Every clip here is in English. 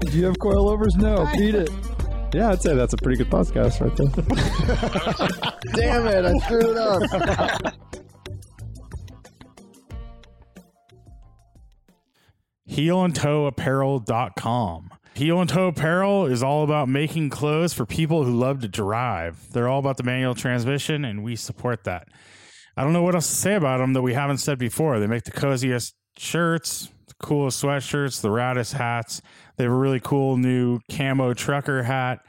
Do you have coilovers? No. Beat it. Yeah, I'd say that's a pretty good podcast right there. Damn it. I screwed up. heelandtoeapparel.com. Heel and Toe Apparel is all about making clothes for people who love to drive. They're all about the manual transmission, and we support that. I don't know what else to say about them that we haven't said before. They make the coziest shirts, the coolest sweatshirts, the raddest hats. They have a really cool new camo trucker hat.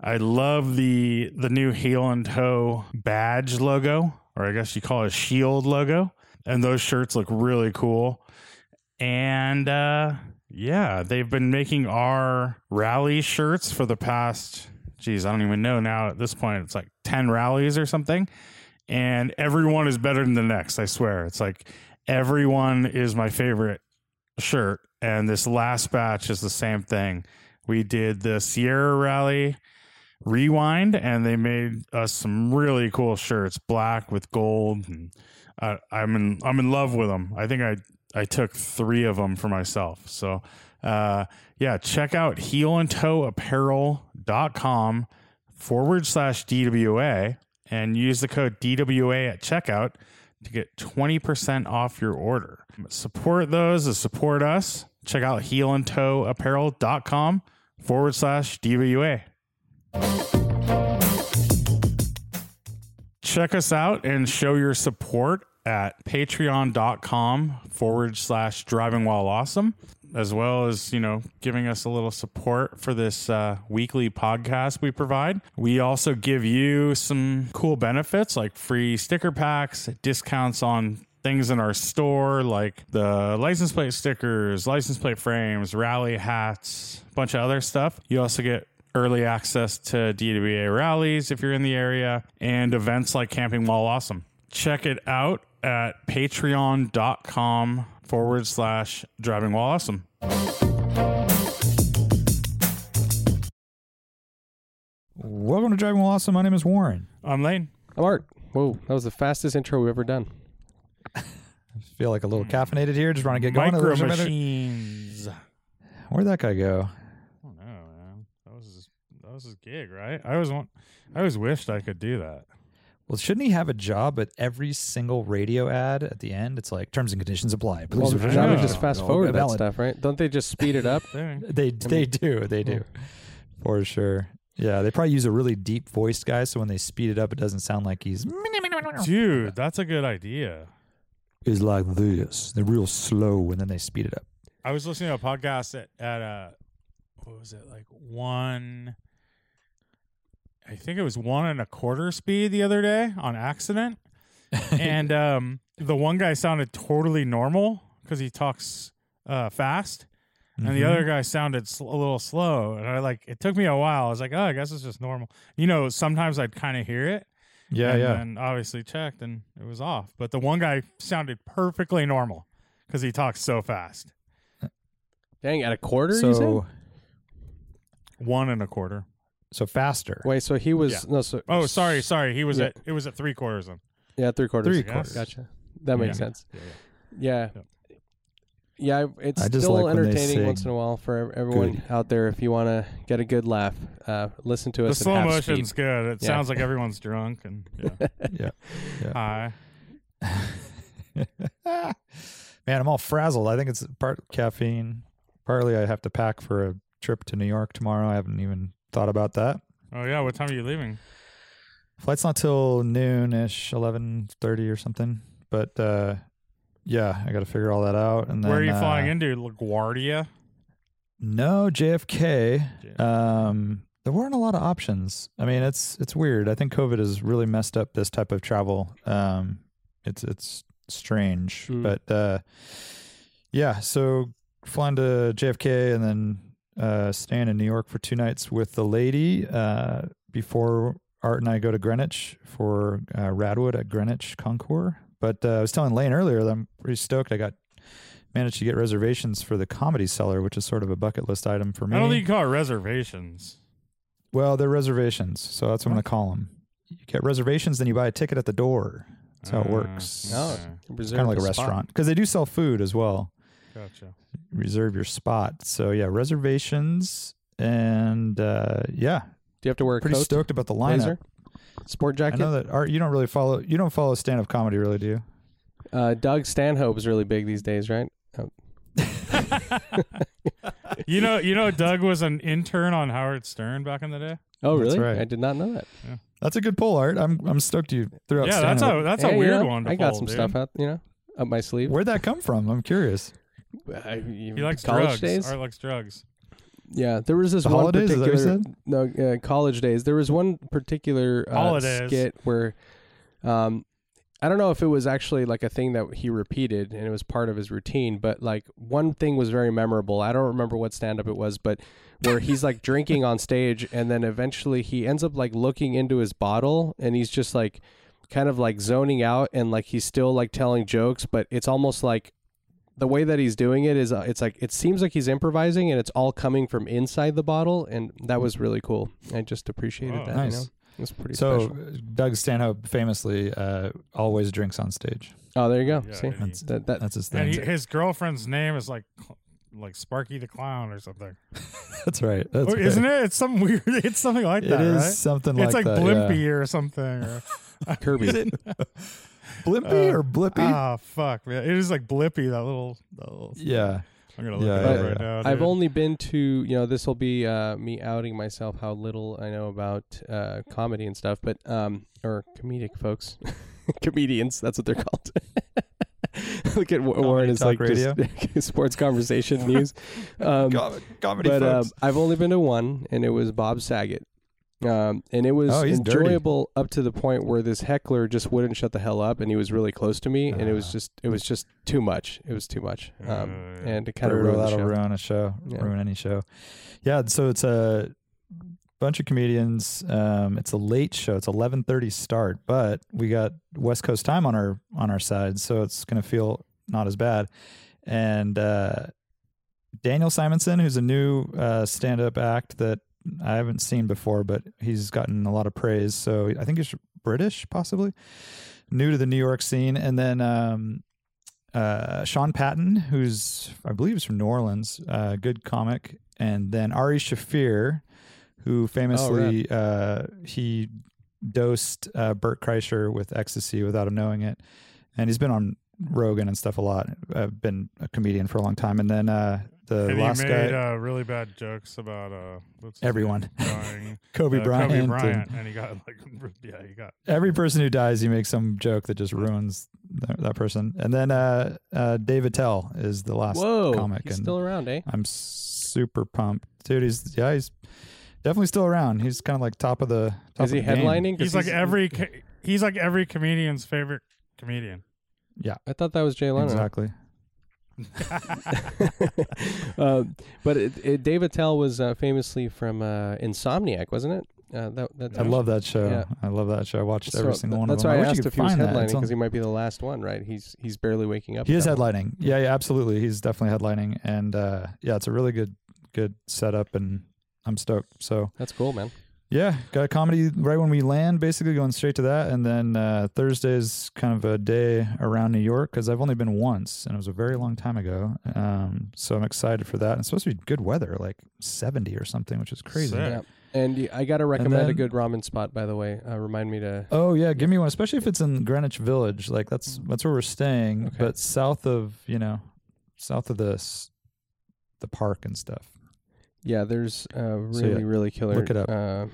I love the the new heel and toe badge logo, or I guess you call it a shield logo. And those shirts look really cool. And uh yeah, they've been making our rally shirts for the past geez, I don't even know now at this point. It's like 10 rallies or something. And everyone is better than the next, I swear. It's like everyone is my favorite shirt. And this last batch is the same thing. We did the Sierra Rally Rewind, and they made us some really cool shirts, black with gold. And I, I'm in I'm in love with them. I think I I took three of them for myself. So uh, yeah, check out heelandtoeapparel.com forward slash DWA and use the code DWA at checkout to get 20% off your order. Support those to support us. Check out heelandtoeapparel.com forward slash DWA. Check us out and show your support at patreon.com forward slash driving while awesome, as well as, you know, giving us a little support for this uh, weekly podcast we provide. We also give you some cool benefits like free sticker packs, discounts on things in our store like the license plate stickers, license plate frames, rally hats, a bunch of other stuff. You also get early access to DWA rallies if you're in the area and events like Camping While Awesome. Check it out at patreon.com forward slash driving while awesome. Welcome to Driving While Awesome. My name is Warren. I'm Lane. I'm Art. Whoa, that was the fastest intro we've ever done. I feel like a little hmm. caffeinated here. Just want to get going. Micro A little bit. machines. Where'd that guy go? I don't know, man. That was his, that was his gig, right? I always want. I always wished I could do that. Well, shouldn't he have a job at every single radio ad at the end? It's like terms and conditions apply. Please Well, refer I to John know. would just fast No, forward that stuff, right? Don't they just speed it up? There. They they do they do for sure. Yeah, they probably use a really deep voiced guy, so when they speed it up, it doesn't sound like he's Dude, that's a good idea. Is like this. They're real slow, and then they speed it up. I was listening to a podcast at, at uh what was it like one I think it was one and a quarter speed the other day on accident. and um the one guy sounded totally normal because he talks uh fast and the Mhm. other guy sounded sl- a little slow and i like it took me a while i was like oh i guess it's just normal you know sometimes i'd kind of hear it yeah, and yeah. And obviously checked and it was off but the one guy sounded perfectly normal because he talks so fast Dang, at a quarter, you said? So one and a quarter so faster. Wait, so he was Yeah. no, so Oh, sorry, sorry. He was Yeah. at it was at three quarters then. yeah, three quarters. Three Yes. quarters. Gotcha. That makes Yeah. sense. Yeah. Yep. Yeah, it's I just still like when they entertaining say once in a while for everyone good. out there. If you want to get a good laugh, uh, listen to us. The us. slow at half motion's speed. good. It Yeah. sounds like everyone's drunk and yeah. Yeah. Hi. Man, I'm all frazzled. I think it's part caffeine. Partly I have to pack for a trip to New York tomorrow. I haven't even thought about that. Oh yeah, what time are you leaving? Flight's not till noon ish, eleven thirty or something. But uh, yeah, I got to figure all that out. And then, Where are you uh, flying into? LaGuardia? No, JFK. Yeah. Um, there weren't a lot of options. I mean, it's it's weird. I think COVID has really messed up this type of travel. Um, it's it's strange, Mm. but uh, yeah. So flying to JFK and then uh, staying in New York for two nights with the lady uh, before Art and I go to Greenwich for uh, Radwood at Greenwich Concours. But uh, I was telling Lane earlier that I'm pretty stoked. I got managed to get reservations for the Comedy Cellar, which is sort of a bucket list item for me. I don't think you call it reservations. well, they're reservations, so that's what I'm going to call them. You get reservations, then you buy a ticket at the door. That's how it Uh, works. Oh, okay. It's kind of like a restaurant because they do sell food as well. Gotcha. Reserve your spot. So yeah, reservations and uh, yeah, Do you have to wear a pretty coat, stoked about the lineup. blazer, sport jacket. I jacket? know that Art, you don't really follow. You don't follow stand up comedy, really, do you? Uh, Doug Stanhope is really big these days, right? You know, you know, Doug was an intern on Howard Stern back in the day. Oh, That's really? right. I did not know that. That's a good pull, Art. I'm I'm stoked you threw out. yeah, that's a that's Hey, a you weird know, one. To I got pull, some dude. stuff out, you know, up my sleeve. Where'd that come from? I'm curious. I, He likes college drugs. days. Art likes drugs. Yeah, there was this The one holidays, is that what you particular no uh, college days. There was one particular uh, Holidays. skit where, um, I don't know if it was actually like a thing that he repeated and it was part of his routine, but like one thing was very memorable. I don't remember what stand up it was, but where he's like drinking on stage and then eventually he ends up like looking into his bottle and he's just like kind of like zoning out and like he's still like telling jokes, but it's almost like the way that he's doing it is uh, it's like it seems like he's improvising and it's all coming from inside the bottle and that was really cool i just appreciated Wow. that Nice. you know it was pretty So special Doug Stanhope famously uh, always drinks on stage. oh there you go Yeah, see and he- That's that, that that's his And thing. he, his girlfriend's name is like like Sparky the Clown or something. that's right. That's Or isn't it? It's some weird. It's something like It that, is right? something it's like like that. Blimpy or something. Or, kirby Blimpy Uh, or Blippy? ah, fuck, man! It is like Blippy. That little. That little yeah. I'm gonna look Yeah, it yeah, up right yeah. now. i've only been to you know this will be uh, me outing myself how little i know about uh, comedy and stuff but um or comedic folks comedians that's what they're called look at Wa- warren is Talk like just sports conversation news um, Com- comedy but um. I've only been to one, and it was Bob Saget. Um, and it was Oh, he's dirty. enjoyable up to the point where this heckler just wouldn't shut the hell up, and he was really close to me, and it was Ah. just it was just too much. It was too much, um, Uh, and it kind of ruined that'll ruin a show, Yeah. ruin any show. Yeah, so it's a bunch of comedians. Um, it's a late show. It's eleven thirty start, but we got West Coast time on our on our side, so it's gonna feel not as bad. And uh, Daniel Simonsen, who's a new uh, stand up act that I haven't seen before, but he's gotten a lot of praise. So I think he's British, possibly new to the New York scene. And then um, uh, Sean Patton, who's I believe is from New Orleans, uh, good comic, and then Ari Shaffir, who famously uh, he dosed uh, Bert Kreischer with ecstasy without him knowing it, and he's been on Rogan and stuff a lot. Uh, been a comedian for a long time, and then uh, the and last he made guy, uh, really bad jokes about uh, Everyone. dying. Kobe uh, Bryant, Kobe and Bryant, and he got like yeah, he got every person who dies, he makes some joke that just ruins th- that person. And then uh, uh, Dave Attell is the last Whoa, comic, he's and still around, eh? I'm super pumped, dude. He's yeah, he's definitely still around. He's kind of like top of the. Top Is he of the game. headlining? 'Cause he's like every co- he's like every comedian's favorite comedian. Yeah, I thought that was Jay Leno. Exactly. Um, but it, it, Dave Attell was uh, famously from uh, Insomniac, wasn't it? Uh, that, that's I love that show. Yeah. I love that show. I watched every single th- one of them. That's why I, you asked if he was headlining because he might be the last one, right? He's he's barely waking up. He is at that point. headlining. Yeah, yeah, absolutely. He's definitely headlining, and uh, yeah, it's a really good, good setup, and I'm stoked. So That's cool, man. Yeah, got a comedy right when we land, basically going straight to that, and then uh, Thursday's kind of a day around New York because I've only been once, and it was a very long time ago. Um, so I'm excited for that. And it's supposed to be good weather, like 70 or something, which is crazy. Yeah. And I got to recommend a good ramen spot, by the way. Uh, remind me to. Oh yeah, give me one, especially if it's in Greenwich Village. Like that's that's where we're staying, Okay. but south of you know, south of this, the park and stuff. Yeah, there's a So, really, yeah, really killer look it up. Uh,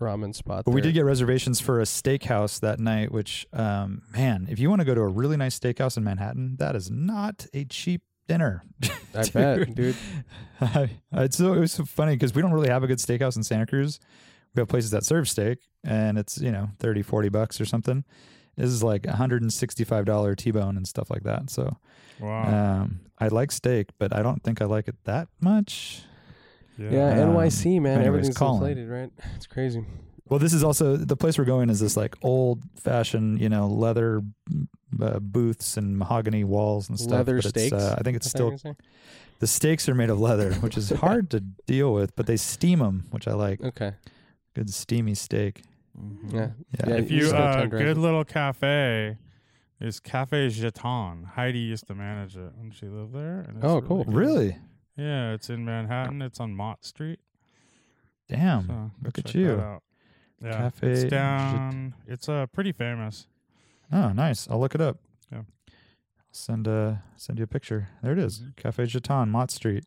ramen spot. But we did get reservations for a steakhouse that night. Which, um, man, if you want to go to a really nice steakhouse in Manhattan, that is not a cheap dinner. I bet, dude. I, it's so it was so funny because we don't really have a good steakhouse in Santa Cruz. We have places that serve steak, and it's you know 30, 40 bucks or something. This is like $165 T-bone and stuff like that. So Wow. um, I like steak, but I don't think I like it that much. Yeah, Um, NYC man, anyways, everything's Colin. inflated, right? It's crazy. Well, this is also the place we're going is this like old fashioned, you know, leather uh, booths and mahogany walls and stuff. Leather but it's, steaks? Uh, I think it's I thought you still the steaks are made of leather, which is hard to deal with, but they steam them, which I like. Okay. Good steamy steak. Mhm. Yeah. Yeah. If you you uh, good little cafe is Cafe Gitane. Heidi used to manage it when she lived there. And Oh, really cool. good. Really? Yeah, it's in Manhattan. It's on Mott Street. Damn. So look at you. Yeah, Cafe it's down. It's uh pretty famous. Oh, nice. I'll look it up. Yeah. I'll send uh send you a picture. There it is. Cafe Gitane, Mott Street.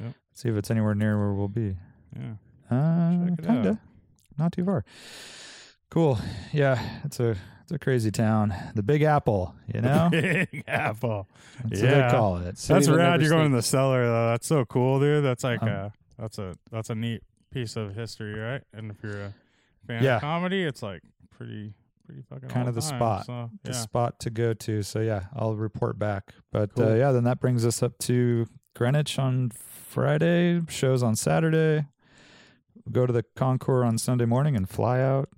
Yep. See if it's anywhere near where we'll be. Yeah. Uh, kinda. out. Not too far. Cool. Yeah, it's a it's a crazy town. The Big Apple, you know? Big Apple. That's what Yeah. they call it. City That's rad. You're going in the cellar though. That's so cool, dude. That's like Um, uh that's a that's a neat piece of history, right? And if you're a fan Yeah. of comedy, it's like pretty pretty fucking Kind of the time, spot. So, The spot to go to. So yeah, I'll report back. But uh, yeah, then that brings us up to Greenwich on Friday, shows on Saturday. Go to the Concours on Sunday morning and fly out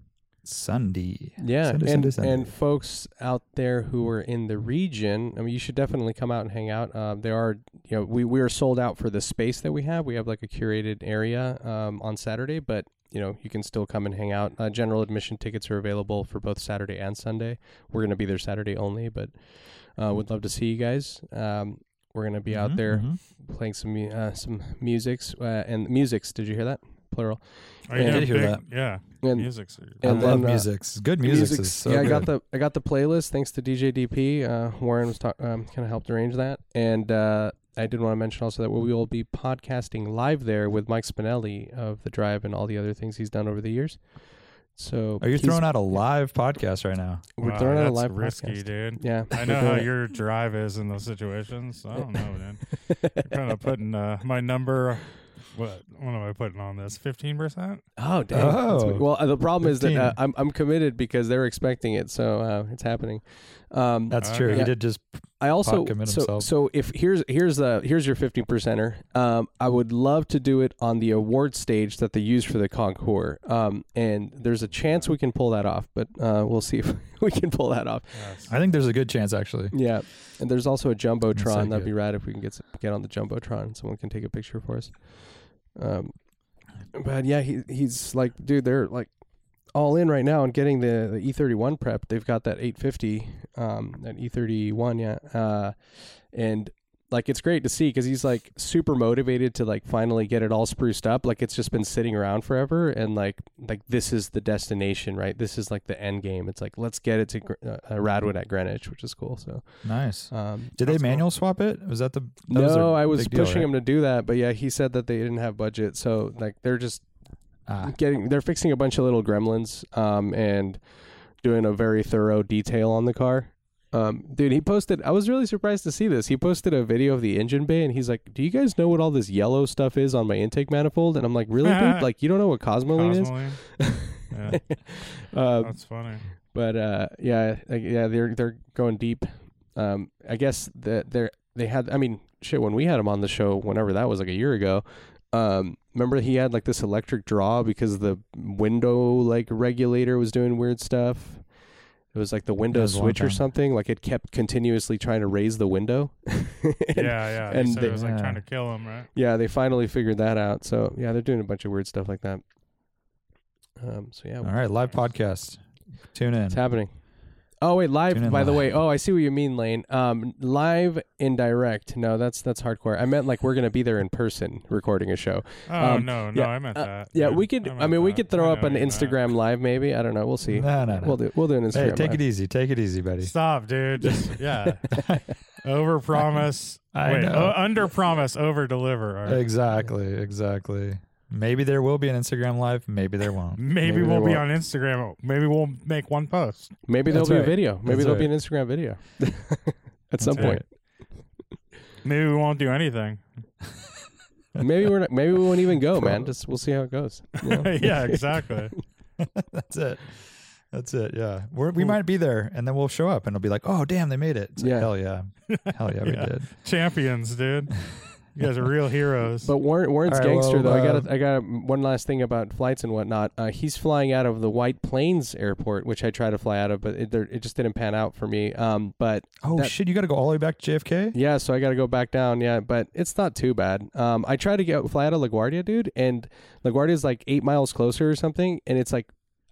Sunday. Yeah, Sunday, and Sunday, Sunday. and folks out there who are in the region, I mean, you should definitely come out and hang out. Um, there are, you know, we we are sold out for the space that we have. We have like a curated area um, on Saturday, but you know, you can still come and hang out. Uh, general admission tickets are available for both Saturday and Sunday. We're going to be there Saturday only, but uh, would love to see you guys. Um, we're going to be out Mhm, there mhm. playing some uh, some musics uh, and musics. Did you hear that? Plural. Are you Yeah. doing Did hear big- that. Yeah, And music's. are- I And love then, uh, music. Good music Music's- is so yeah, I got the I got the playlist thanks to DJ DP. Uh, Warren was talk, um, kind of helped arrange that, and uh, I did want to mention also that we will be podcasting live there with Mike Spinelli of the Drive and all the other things he's done over the years. So Are you throwing out a live podcast right now? We're Wow, throwing out a live risky, podcast. dude. Yeah, I know how your drive is in those situations. I don't know, man. You're kind of putting uh, my number. What what am I putting on this? Fifteen percent. Oh, dang. That's Oh. well, uh, the problem is that 15. uh, I'm I'm committed because they're expecting it, so uh, it's happening. Um, That's true. He yeah. did just I also commit so himself. so if here's here's the here's your fifty percenter. Um, I would love to do it on the award stage that they use for the concours. Um, and there's a chance we can pull that off, but uh, we'll see if we can pull that off. Yes. I think there's a good chance actually. Yeah, and there's also a jumbotron. That'd be rad if we can get get on the jumbotron. Someone can take a picture for us. Um, but yeah, he he's like, dude, they're like all in right now and getting the, the E31 prep. They've got that 850, um, that E31, yeah, uh, and like it's great to see because he's like super motivated to like finally get it all spruced up. Like it's just been sitting around forever, and like like this is the destination, right? This is like the end game. It's like let's get it to uh, uh, Radwood at Greenwich, which is cool. So. Nice. Um, Did they That's cool. manual swap it? Was that the that no, their I was deal, pushing right? him to do that, but yeah, he said that they didn't have budget, so like they're just Ah, getting they're fixing a bunch of little gremlins, um, and doing a very thorough detail on the car. Um, dude, he posted. I was really surprised to see this. He posted a video of the engine bay, and he's like, "Do you guys know what all this yellow stuff is on my intake manifold?" And I'm like, "Really, dude? Like, you don't know what Cosmoline is?" Yeah, um, that's funny. but uh, yeah, yeah, they're they're going deep. Um, I guess that they're they had. I mean, shit. When we had him on the show, whenever that was, like a year ago. Um, remember he had like this electric draw because the window like regulator was doing weird stuff. It was like the window was a long switch or something. Like it kept continuously trying to raise the window. And, yeah, yeah. and And said they- it was like Yeah. trying to kill him, right? Yeah, they finally figured that out. So yeah, they're doing a bunch of weird stuff like that. Um, so yeah, all right, live podcast. Tune in. It's happening. Oh wait, live. Tune in By the way, oh I see what you mean, Lane. Um, live in direct. No, that's that's hardcore. I meant like we're gonna be there in person recording a show. Oh Um, no, no, yeah, I meant uh, that. Yeah, dude. we could. I, meant mean, we could throw I up an what you meant. Instagram live, maybe. I don't know. We'll see. No, no, no. We'll do. We'll do an Instagram. Hey, take live. it easy. Take it easy, buddy. Stop, dude. Just yeah. over promise. I Wait, know. under promise, over deliver. Exactly, exactly. Maybe there will be an Instagram live. Maybe there won't. Maybe, Maybe we'll be won't. on Instagram. Maybe we'll make one post. Maybe there'll That's be right. a video. Maybe That's there'll be an Instagram video at some right. point. Maybe we won't do anything. Maybe we're not, maybe we won't even go, man. Just we'll see how it goes. you know? yeah, exactly. That's it. That's it. Yeah, We're, we Cool. might be there, and then we'll show up, and it'll be like, "Oh, damn, they made it!" It's like, Yeah. hell yeah, hell yeah, we Yeah. did. Champions, dude. You guys are real heroes. But Warren, Warren's All right, gangster well, though. I uh, got I got one last thing about flights and whatnot. Uh, he's flying out of the White Plains Airport, which I tried to fly out of, but it, there, it just didn't pan out for me. Um, but Oh That- shit! You got to go all the way back to JFK. yeah, so I got to go back down. Yeah, but it's not too bad. Um, I tried to get fly out of LaGuardia, dude, and LaGuardia is like eight miles closer or something, and it's like.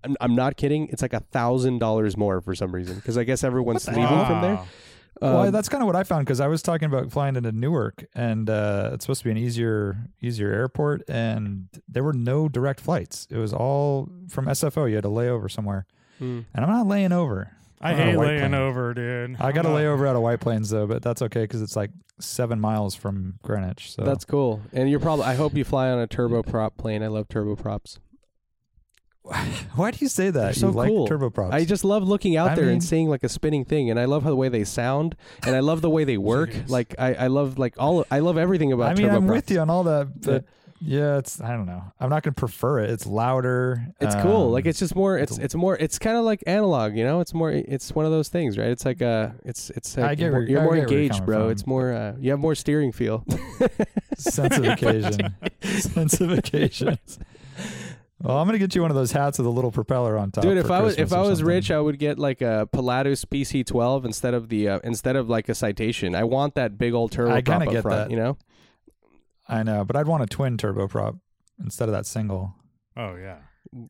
I'm, I'm not kidding. It's like a thousand dollars more for some reason because I guess everyone's leaving from there. Wow. well, Um, that's kind of what I found because I was talking about flying into Newark, and uh, it's supposed to be an easier, easier airport, and there were no direct flights. It was all from SFO. You had to lay over somewhere, hmm. and I'm not laying over. I on a hate laying Plains. over, dude. I got to I'm lay over out of White Plains though, but that's okay because it's like seven miles from Greenwich. So That's cool. And you're probably. I hope you fly on a turboprop plane. I love turboprops. why do you say that? They're so you like cool. turboprops? I just love looking out I there mean- and seeing like a spinning thing, and I love how the way they sound, and I love the way they work. Like I, I love like all. I love everything about. I mean, I'm with you on all that, but yeah, it's I don't know. I'm not gonna prefer it. It's louder. It's cool. Like um, it's just more. It's it's it's more. It's kind of like analog. You know. It's more. It's one of those things, right? It's like uh It's it's. Like I get more, where- you're I more get where you're engaged, bro. from. It's more. Uh, you have more steering feel. sense of occasion. sense of occasion. Well, I'm gonna get you one of those hats with a little propeller on top. Dude, if for I was if I was something. rich, I would get like a Pilatus PC12 instead of the uh, instead of like a Citation. I want that big old turbo I prop kinda get front. that. You know. I know, but I'd want a twin turboprop instead of that single. Oh yeah.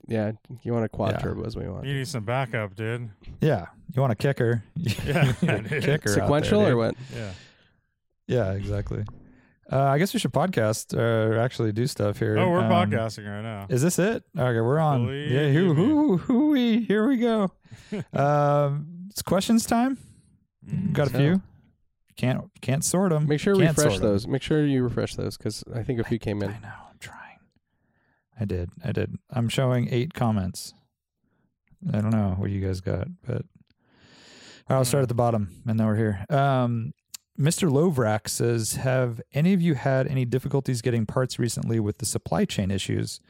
Yeah, you want a quad Yeah. turbo is what you want. You need some backup, dude. Yeah, you want a kicker? Yeah, dude. kicker. Sequential there, or what? Yeah. Yeah, exactly. Uh, I guess we should podcast or actually do stuff here. Oh, we're Um, podcasting right now. Is this it? Okay, we're on. Believe yeah, who, who, who, we? Here we go. um, it's questions time. Got a So- few. Can't can't sort them. Make sure you refresh sort 'em. those. Make sure you refresh those because I think a few came in. I know. I'm trying. I did. I did. I'm showing eight comments. I don't know what you guys got, but I'll start at the bottom, and then we're here. Um, Mr. Lovrak says, "Have any of you had any difficulties getting parts recently with the supply chain issues?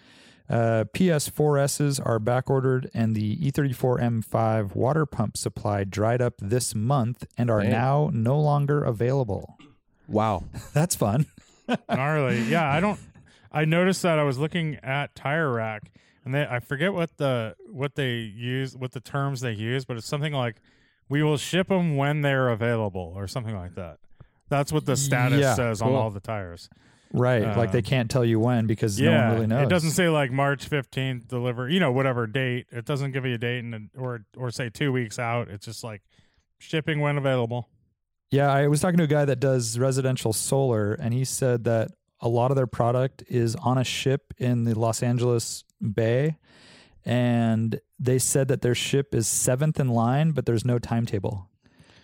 Uh, PS4Ss are back ordered, and the E E34M5 water pump supply dried up this month and are Dang. now no longer available. Wow. That's fun. Gnarly. Yeah, I don't. I noticed that I was looking at Tire Rack, and they I forget what the what they use, what the terms they use, but it's something like, "We will ship them when they're available," or something like that. That's what the status Yeah, says on all the tires. Right. like they Um, can't tell you when because no yeah, one really knows. it doesn't say like March fifteenth deliver. You know, whatever date. It doesn't give you a date and or or say two weeks out. It's just like shipping when available. Yeah, I was talking to a guy that does residential solar, and he said that a lot of their product is on a ship in the Los Angeles Bay, and they said that their ship is seventh in line, but there's no timetable.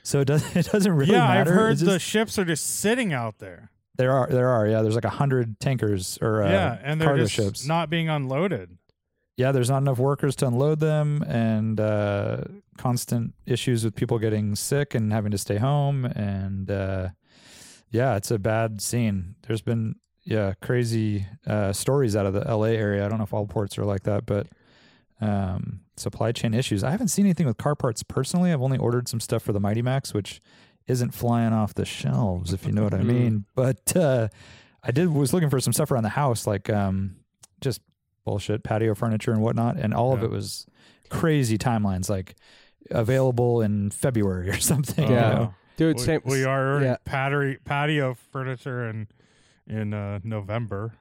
So it does it doesn't really matter. yeah, matter. I've heard It's the ships are just sitting out there. there are there are yeah. There's like a hundred tankers or uh, yeah, and they're just ships. not being unloaded. yeah, there's not enough workers to unload them, and uh, constant issues with people getting sick and having to stay home, and uh, yeah, it's a bad scene. There's been yeah crazy uh, stories out of the L.A. area. I don't know if all ports are like that, but um, supply chain issues. I haven't seen anything with car parts personally. I've only ordered some stuff for the Mighty Max, which isn't flying off the shelves, if you know what I Mm. mean. But uh, I did was looking for some stuff around the house, like um, just bullshit patio furniture and whatnot, and all of it was crazy timelines, like available in February or something. you Yeah. know? Dude, we, same. we are yeah. patio patio furniture in in uh, November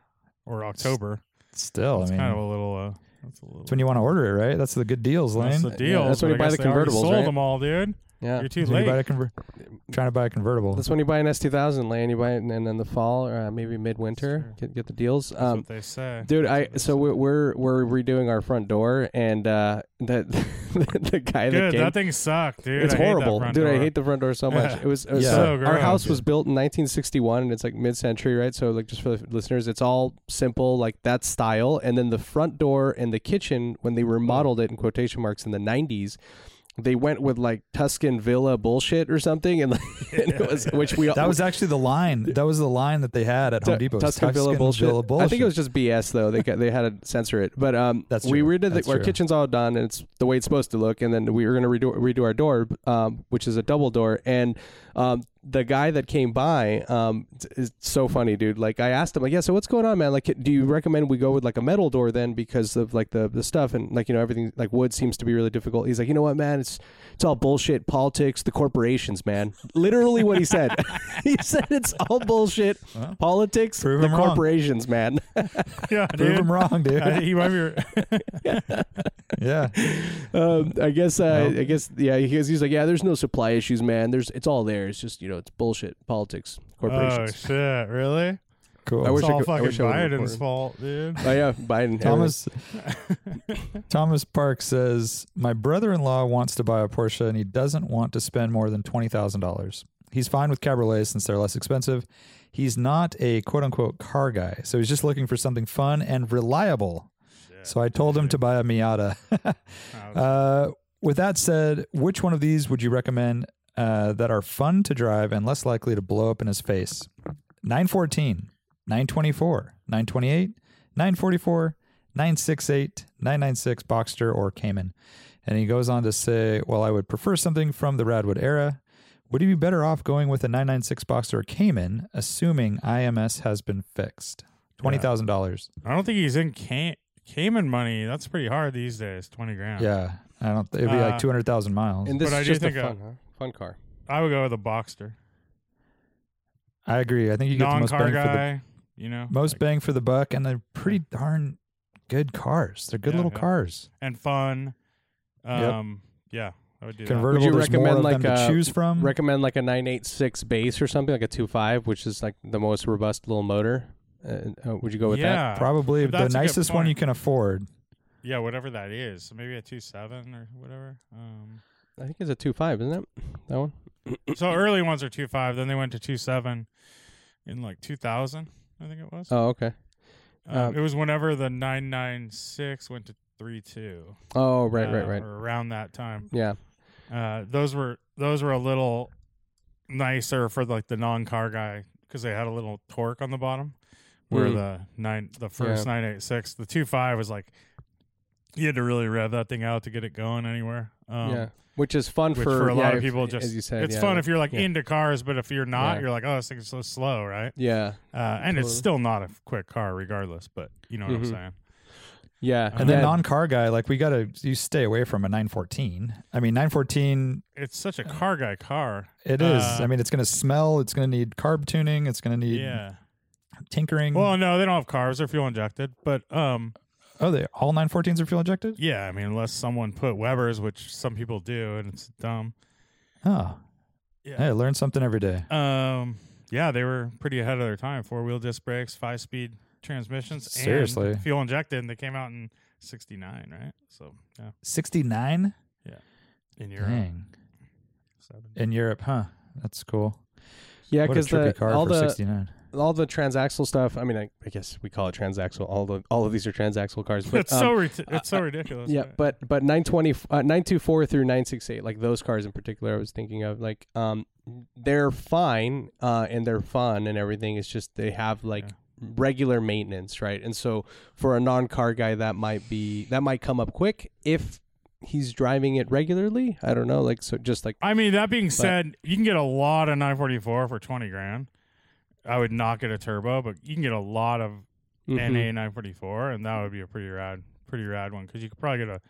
or October. Still, It's I mean, kind of a little. Uh, that's a little. it's when you want to order it, right? That's the good deals, Lane. that's the deal. that's when you buy the convertibles, Sold right? them all, dude. Yeah. You're too When you buy a conver- trying to buy a convertible. That's when you buy an S2000 lane. You buy it, and then in the fall or uh, maybe midwinter, Sure. get, get the deals. That's Um, what they say. Dude, That's I what they so say. we're we're, we're redoing our front door, and uh, that the guy that good. came, That thing sucked, dude. it's I hate that horrible, front dude. I door. hate the front door so much. Yeah. It was, it was Yeah. so- So our gross. house was built in 1961, and it's like mid-century, right? So like just for the listeners, it's all simple, like that style. And then the front door and the kitchen, when they remodeled it in quotation marks in the 90s. They went with like Tuscan Villa bullshit or something, and, and it was which we That was actually the line. That was the line that they had at Home Depot. was Tuscan Villa bullshit. Villa I think it was just BS though. They got, they had to censor it, but um, That's we true. redid the, That's our kitchen's all done and it's the way it's supposed to look, and then we were gonna redo redo our door, um, which is a double door, and um, the guy that came by um is so funny dude like i asked him like yeah so what's going on man like do you recommend we go with like a metal door then because of like the the stuff and like you know everything like wood seems to be really difficult he's like you know what man it's it's all bullshit politics the corporations man literally what he said he said it's all bullshit Well, politics prove the him wrong. corporations man yeah, Prove dude. him wrong, dude. Uh, he might be. yeah. um, I guess, uh, Nope. I guess, yeah. Because he's like, yeah, there's no supply issues, man. There's, it's all there. It's just, you know, it's bullshit, politics, oh corporations. shit! Really? Cool. I wish it's all could- I fucking wish I would've Biden's recorded. fault, dude. Oh, yeah, Biden. Thomas Thomas Park says, My brother in law wants to buy a Porsche and he doesn't want to spend more than $20,000. He's fine with cabriolets since they're less expensive. He's not a quote unquote car guy, so he's just looking for something fun and reliable. So I told him to buy a Miata. uh, with that said, which one of these would you recommend uh, that are fun to drive and less likely to blow up in his face? 914, 924, 928, 944, 968, 996 Boxster or Cayman. And he goes on to say, Well, I would prefer something from the Radwood era. Would you be better off going with a 996 Boxster or Cayman, assuming IMS has been fixed? $20,000. I don't think he's in Cay- Cayman money. That's pretty hard these days. Twenty grand. Yeah. I don't, it'd be Uh, like 200,000 miles. and this But I is do just think, uh, fun, huh? Fun car. I would go with a Boxster. I agree. I think you get the most Non-car bang for the guy. You know, most like- bang for the buck, and they're pretty darn good cars. They're good Yeah, little yeah. cars. and fun. Yep. Um, yeah, I would do Convertible. you there's more recommend of like them to a- choose from. Recommend like a 986 base or something, like a 2.5, which is like the most robust little motor. Uh, uh, would you go that. with that? yeah, Probably But the that's a good nicest one point. you can afford. yeah, whatever that is. So maybe a two seven or whatever. Um, I think it's a two five, isn't it? That one? so early ones are two five. Then they went to two seven in like two thousand. I think it was. Oh, okay. Um, um, it was whenever the nine nine six went to three two. Oh, right, uh, right, right. Around that time. Yeah. Uh, those were those were a little nicer for like the non car guy because they had a little torque on the bottom. Where Mm. the nine the first nine eight six the two five was like you had to really rev that thing out to get it going anywhere. Um, yeah. Which is fun Which for, for, a yeah, lot of if- people just as you said. it's yeah, fun like- if you're like yeah. into cars, but if you're not, Yeah. you're like, oh, this thing's so slow, right? Yeah. Uh, and it's still not a quick car, regardless. But you know what Mhm. I'm saying? Yeah. And then yeah. non-car guy, like we gotta you stay away from a 914. I mean, 914, It's such a car guy car. it is. Uh, I mean, it's gonna smell. It's gonna need carb tuning. It's gonna need Yeah. tinkering. Well, no, they don't have cars; they're fuel injected. But um, oh, they all 914s are fuel injected. yeah, I mean, unless someone put Weber's, which some people do, and it's dumb. Oh, Yeah. hey, learn something every day. Um, yeah, they were pretty ahead of their time. Four wheel disc brakes, five speed transmissions, and Seriously. fuel injected. And they came out in '69, right? So yeah, 69. Yeah, in Europe. Dang. 70. In Europe, huh? That's cool. Yeah, what a because trippy the car all for the 69. All the transaxle stuff. I mean, I, I guess we call it transaxle. All the all of these are transaxle cars. But it's um, so rit- it's so ridiculous. yeah, right? but but 920 uh, 924 through 968, like those cars in particular, I was thinking of. Like, um, they're fine uh, and they're fun and everything. It's just they have like Yeah. regular maintenance, right? And so for a non-car guy, that might be that might come up quick if he's driving it regularly. I don't know, like so just like I mean, that being said, you can get a lot of 944 for 20 grand. I would not get a turbo, but you can get a lot of mhm. NA 944, and that would be a pretty rad, pretty rad one because you could probably get a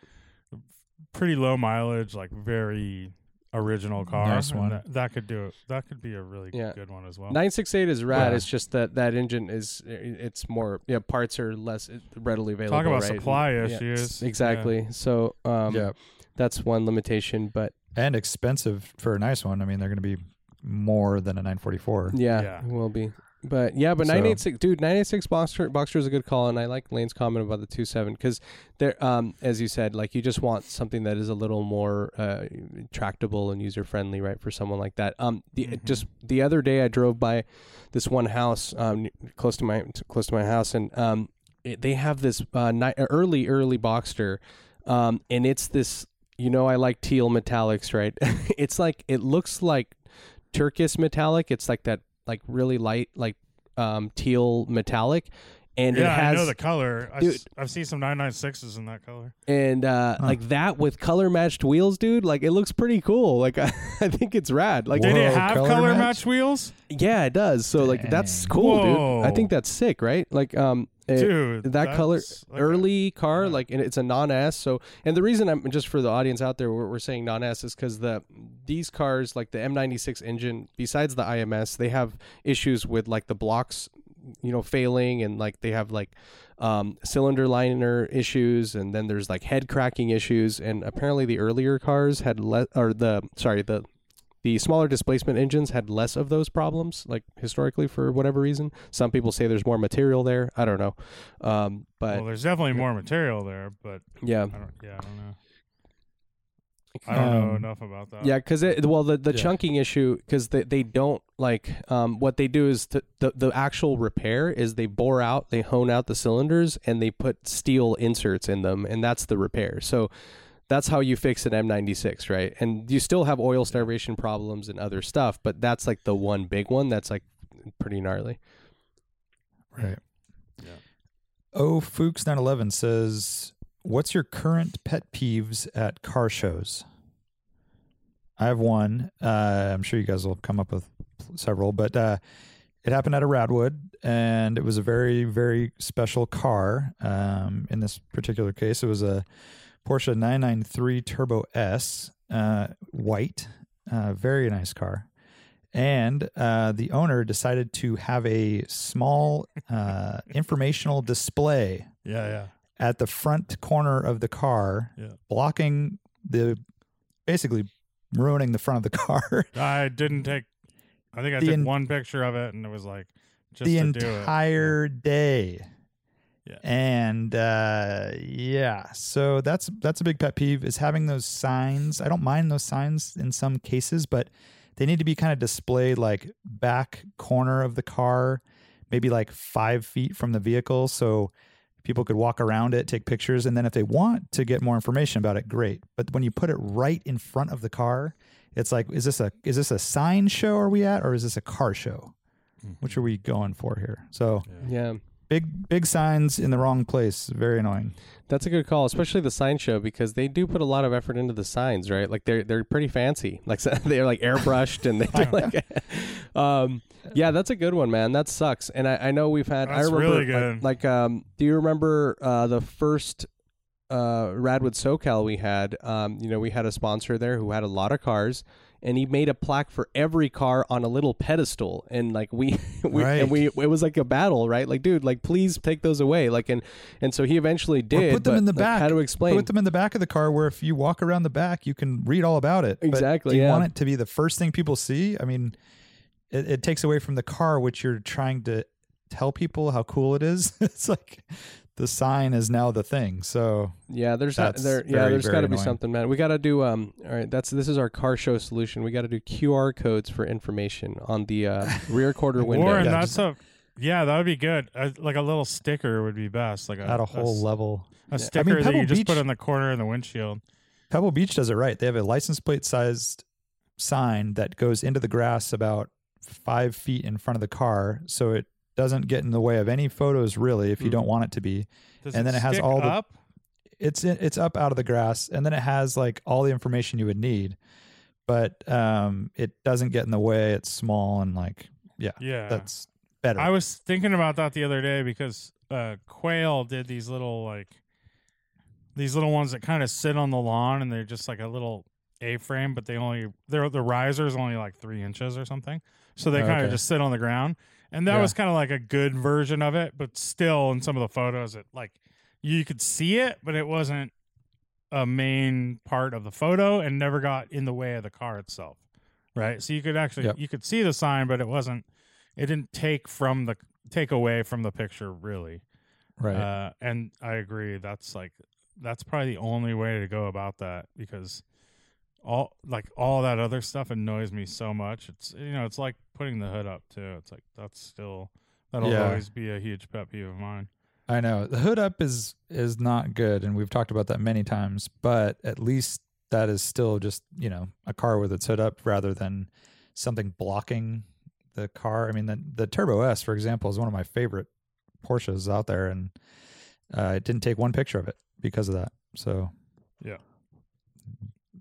pretty low mileage, like very original car. Nice one. That, that could do it. That could be a really Yeah. good one as well. 968 is rad. Yeah. It's just that that engine is it's more yeah parts are less readily available. Talk about right? supply Yeah, issues. Exactly. So um, yeah. that's one limitation. But And expensive for a nice one. I mean, they're going to be more than a 944. yeah, Yeah. it will be. But yeah, but So- 986, dude, 986 Boxster, Boxster is a good call, and I like Lane's comment about the 27 because there, um, as you said, like you just want something that is a little more uh, tractable and user friendly, right, for someone like that. Um, the Mhm. just the other day I drove by this one house um close to my close to my house, and um, it, they have this uh ni- early early Boxster, um, and it's this. You know, I like teal metallics, right? it's like it looks like turquoise metallic. It's like that, like really light, like um, teal metallic, and yeah, it has I know the color. I Dude. s- I've seen some 996s in that color. and uh, like that with color matched wheels, dude. Like it looks pretty cool. Like I, I think it's rad. Like Did it have color color, match? match wheels? yeah, it does. So like that's Dang. cool, dude. I think that's sick, right? Like um, it- Dude, that color that's like a- early car yeah. like and it's a non-s so and the reason i'm just for the audience out there we're, we're saying non-s is because the these cars like the m96 engine besides the ims they have issues with like the blocks you know failing and like they have like um, cylinder liner issues and then there's like head cracking issues. And apparently the earlier cars had less or the sorry the the smaller displacement engines had less of those problems like historically for whatever reason. Some people say there's more material there. I don't know. Um, but Well, there's definitely more material there, but yeah. I don't. Yeah, I don't know. I don't know Um, enough about that. Yeah, because it well, the the Yeah. chunking issue, because they, they don't like um, what they do is to, the the actual repair is they bore out, they hone out the cylinders, and they put steel inserts in them, and that's the repair. So that's how you fix an M96, right? And you still have oil starvation problems and other stuff, but that's like the one big one that's like pretty gnarly. Right. Yeah. Oh, Fuchs 911 says, What's your current pet peeves at car shows? I have one. Uh, I'm sure you guys will come up with several, but uh, it happened at a Radwood, and it was a very, very special car. Um, in this particular case, it was a Porsche 993 Turbo S, uh, white, uh, very nice car. And uh, the owner decided to have a small uh, informational display yeah, yeah. At the front corner of the car, Yeah. blocking the basically ruining the front of the car. I didn't take. I think I The took en- one picture of it, and it was like just the to do it. entire day. Yeah. And uh, yeah, so that's that's a big pet peeve is having those signs. I don't mind those signs in some cases, but they need to be kind of displayed like back corner of the car, maybe like five feet from the vehicle, so people could walk around it, take pictures, and then if they want to get more information about it, great. But when you put it right in front of the car, it's like, is this a is this a sign show? Are we at, or is this a car show? Mm-hmm. Which are we going for here? So Yeah. Big big signs in the wrong place, very annoying. That's a good call, especially the sign show because they do put a lot of effort into the signs, right? Like they're they're pretty fancy, like so- they're like airbrushed and they do like, um, yeah, that's a good one, man. That sucks, and I, I know we've had. I That's remember, really like- good. Like, um, do you remember uh, the first uh, Radwood SoCal we had? Um, you know, we had a sponsor there who had a lot of cars. And he made a plaque for every car on a little pedestal, and like we, we Right. and we, it was like a battle, right? Like, dude, like please take those away, like, and and so he eventually did. put them but, in the like, back. How to explain? Put them in the back of the car where if you walk around the back, you can read all about it. But Exactly, do you yeah. want it to be the first thing people see? I mean, it, it takes away from the car, which you're trying to tell people how cool it is. it's like the sign is now the thing. So Yeah, there's That's there. Yeah, very, there's very got to be something, man. We got to do. Um, all right, that's this is our car show solution. We got to do QR codes for information on the uh, rear quarter window. Or and Yeah, that's a yeah, that would be good. Uh, like a little sticker would be best. Like a, at a whole s- level. a sticker that Pebble you just Beach- put in the corner of the windshield. Pebble Beach does it right. They have a license plate sized sign that goes into the grass about five feet in front of the car, so it doesn't get in the way of any photos really if you Hmm. don't want it to be. Does And then it has stick all the- up? It's in, it's up out of the grass, and then it has like all the information you would need, but um, it doesn't get in the way. It's small and like yeah, Yeah, that's better. I was thinking about that the other day because uh, Quail did these little like these little ones that kind of sit on the lawn and they're just like a little A-frame, but they only they're the is only like three inches or something, so they kind of Okay. just sit on the ground. And that Yeah. was kind of like a good version of it, but still in some of the photos, it like you could see it, but it wasn't a main part of the photo and never got in the way of the car itself. Right. So you could actually Yep. you could see the sign, but it wasn't it didn't take from the take away from the picture really. right. Uh, and I agree. That's like that's probably the only way to go about that because all like all that other stuff annoys me so much. It's you know it's like putting the hood up too. It's like that's still that'll Yeah. always be a huge pet peeve of mine. I know the hood up is is not good, and we've talked about that many times. But at least that is still just you know a car with its hood up rather than something blocking the car. I mean, the the Turbo S, for example, is one of my favorite Porsches out there, and uh, I didn't take one picture of it because of that. So Yeah.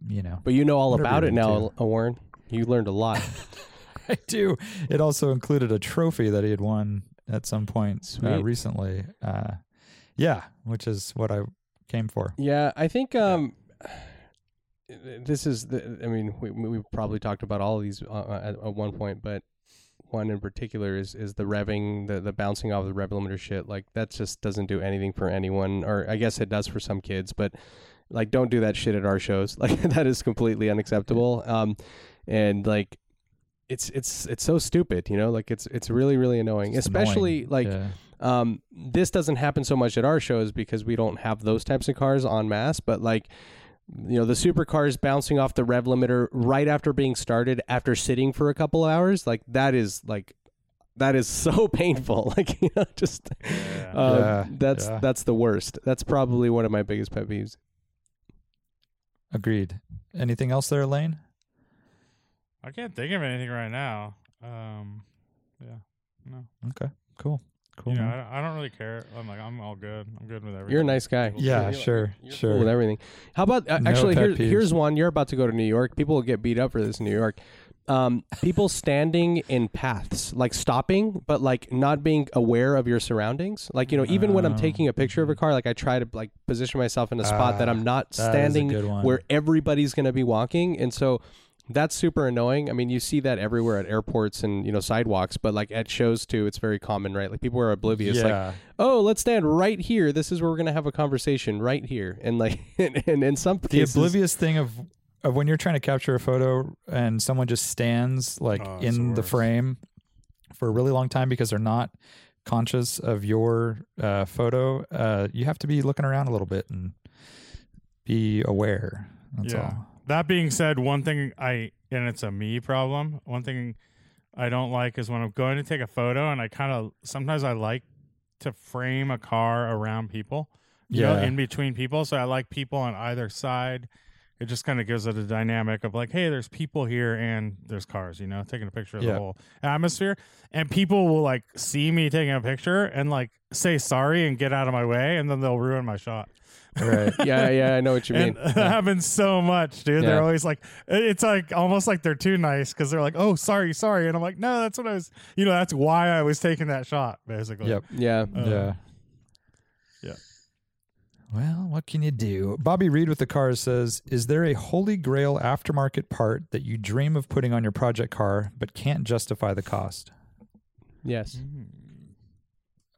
You know, But you know all about it now, into. uh, Warren. You learned a lot. I do. It also included a trophy that he had won at some point uh, recently. Uh, yeah, which is what I came for. Yeah, I think um, this is the. I mean, we we probably talked about all of these uh, at, at one point, but one in particular is is the revving, the the bouncing off the rev limiter shit. Like that just doesn't do anything for anyone, or I guess it does for some kids, but like don't do that shit at our shows. Like that is completely unacceptable. Um, and like. It's it's it's so stupid, you know. Like it's it's really really annoying, It's especially annoying. like Yeah. um, this doesn't happen so much at our shows because we don't have those types of cars en masse, but like, you know, the supercars bouncing off the rev limiter right after being started after sitting for a couple hours, like that is like, that is so painful. Like, you know, just, Yeah. uh, Yeah, that's, yeah. that's the worst. That's probably one of my biggest pet peeves. Agreed. Anything else there, Lane? I can't think of anything right now. Um, yeah, no. Okay, cool, cool. you know. I, I don't really care. I'm like, I'm all good. I'm good with everything. You're a nice guy. Yeah, You're- sure, you're sure. cool with everything. How about uh, No actually? pet Here, peeves. here's one. You're about to go to New York. People will get beat up for this in New York. Um, people standing in paths, like stopping, but like not being aware of your surroundings. Like you know, even when I'm Oh, taking a picture of a car, like I try to like position myself in a spot that Ah, I'm not That is a standing good one. where everybody's going to be walking, and so that's super annoying. I mean, you see that everywhere at airports and you know sidewalks, but like at shows too, it's very common, right? Like people are oblivious. Like yeah, oh, let's stand right here. This is where we're gonna have a conversation right here. And like, and, and in some the cases, oblivious thing of when you're trying to capture a photo and someone just stands like Oh, in the the frame for a really long time because they're not conscious of your uh, photo. Uh, you have to be looking around a little bit and be aware. That's Yeah. all. That being said, one thing I and it's a me problem. One thing I don't like is when I'm going to take a photo and I kind of sometimes I like to frame a car around people. You know, Yeah. in between people. So I like people on either side. It just kind of gives it a dynamic of like, hey, there's people here and there's cars, you know, taking a picture of Yeah. the whole atmosphere. And people will like see me taking a picture and like say sorry and get out of my way and then they'll ruin my shot. Right. yeah, yeah, I know what you mean. And that happens so much, dude. Yeah. They're always like, it's like almost like they're too nice because they're like, oh, sorry, sorry. And I'm like, no, that's what I was, you know, that's why I was taking that shot, basically. Yep. yeah, Uh, yeah. yeah. Well, what can you do? Bobby Reed with the cars says, "Is there a holy grail aftermarket part that you dream of putting on your project car but can't justify the cost?" yes.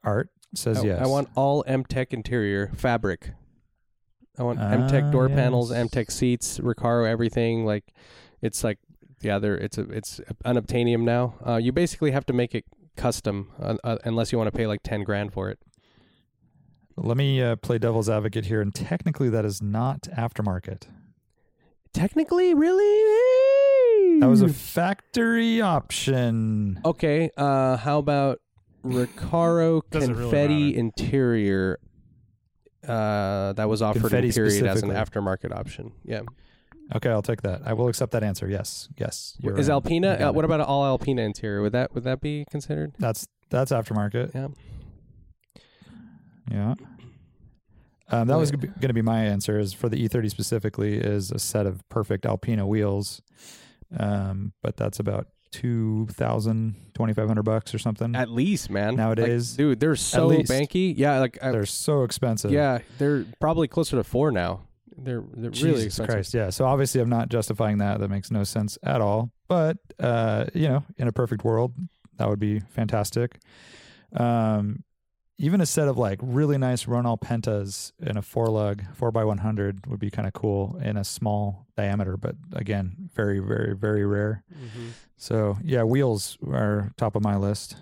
Art says I, yes. I want all MTech interior fabric. I want Ah, MTech door panels, yes. MTech seats, Recaro, everything. Like, it's like, yeah, there. It's a, it's unobtainium now. Uh, you basically have to make it custom, uh, uh, unless you want to pay like ten grand for it. Let me uh, play devil's advocate here, and technically that is not aftermarket. Technically, really, That was a factory option. Okay, uh, how about Recaro Doesn't really confetti matter. interior? Uh, that was offered Confetti in period as an specifically. aftermarket option. Yeah, Okay, I'll take that. I will accept that answer. Yes, yes. you're is right. Alpina? Got Uh, what about all Alpina interior? Would that would that be considered? That's that's aftermarket. Yeah. Yeah. Um, that was going to be my answer. Is for the E30 specifically is a set of perfect Alpina wheels, um, but that's about 2,000, 2,500 bucks or something. At least, man. Nowadays, like, dude, they're so banky. Yeah, like I, They're so expensive. yeah, they're probably closer to four now. They're they're really expensive. Christ. Yeah. So obviously, I'm not justifying that. That makes no sense at all. But uh, you know, in a perfect world, that would be fantastic. Um, even a set of like really nice Ronal Pentas in a four lug four by one hundred would be kind of cool in a small diameter, but again, very, very, very rare. Mhm. So yeah, wheels are top of my list.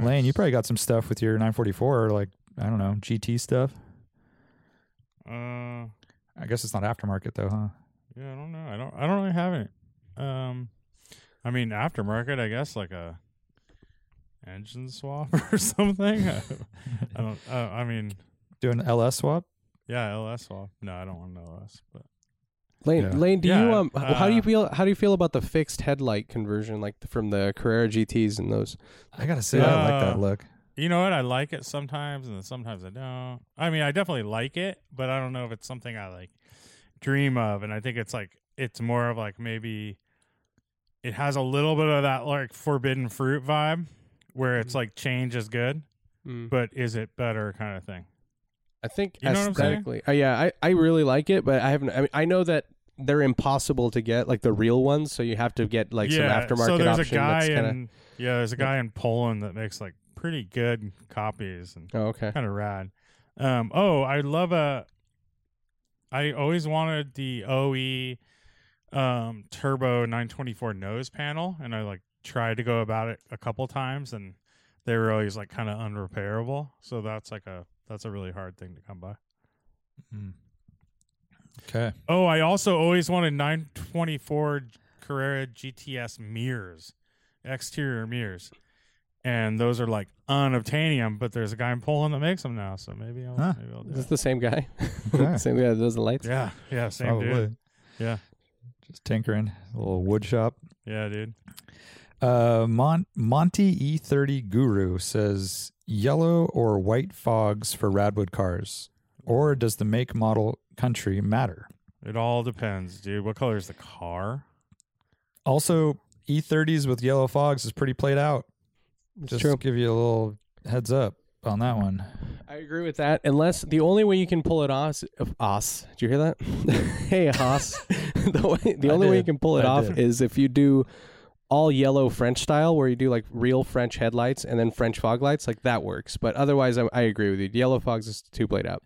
Lane, you probably got some stuff with your 944, like I don't know, GT stuff. Uh, I guess it's not aftermarket though, huh? yeah, I don't know. I don't. I don't really have any. Um, I mean, aftermarket, I guess, like a engine swap or something. I, I don't. Uh, I mean, Do an LS swap? yeah, LS swap. No, I don't want an LS, but Lane, Yeah. Lane, do you um, h- how do you uh, feel? How do you feel about the fixed headlight conversion, like from the Carrera GTS and those? I gotta say, I like that Uh, look. You know what? I like it sometimes, and then sometimes I don't. I mean, I definitely like it, but I don't know if it's something I like dream of. And I think it's like it's more of like maybe it has a little bit of that like forbidden fruit vibe, where it's Mhm. like change is good, Mm. but is it better kind of thing. I think You know what I'm saying? aesthetically, uh, yeah, I, I really like it, but I haven't. I mean, I know that they're impossible to get, like the real ones. So you have to get like yeah. some aftermarket so there's option. a guy that's kinda, in yeah, there's a guy in Poland that makes like pretty good copies and oh, okay. kind of rad. Um, oh, I love a. I always wanted the OE um, Turbo 924 nose panel, and I like tried to go about it a couple times, and they were always like kind of unrepairable. So that's like a that's a really hard thing to come by. Mm. Okay. Oh, I also always wanted 924 Carrera GTS mirrors, exterior mirrors. And those are like unobtainium, but there's a guy in Poland that makes them now, so maybe I'll, Huh. maybe I'll do Is this it. the same guy? Okay. same guy that does the lights. Yeah, yeah, same Probably. dude. Yeah. Just tinkering. A little wood shop. Yeah, dude. Uh, Mon- Monty E30 Guru says yellow or white fogs for Radwood cars, or does the make, model, country matter? It all depends, dude. What color is the car? Also, E30s with yellow fogs is pretty played out. It's Just true. give you a little heads up on that one. I agree with that. Unless the only way you can pull it off, of os. Did you hear that? hey, Haas. the way, the I only way you can pull it I off did. is if you do all yellow French style, where you do like real French headlights and then French fog lights. Like that works. But otherwise, I, I agree with you. Yellow fogs is too played out.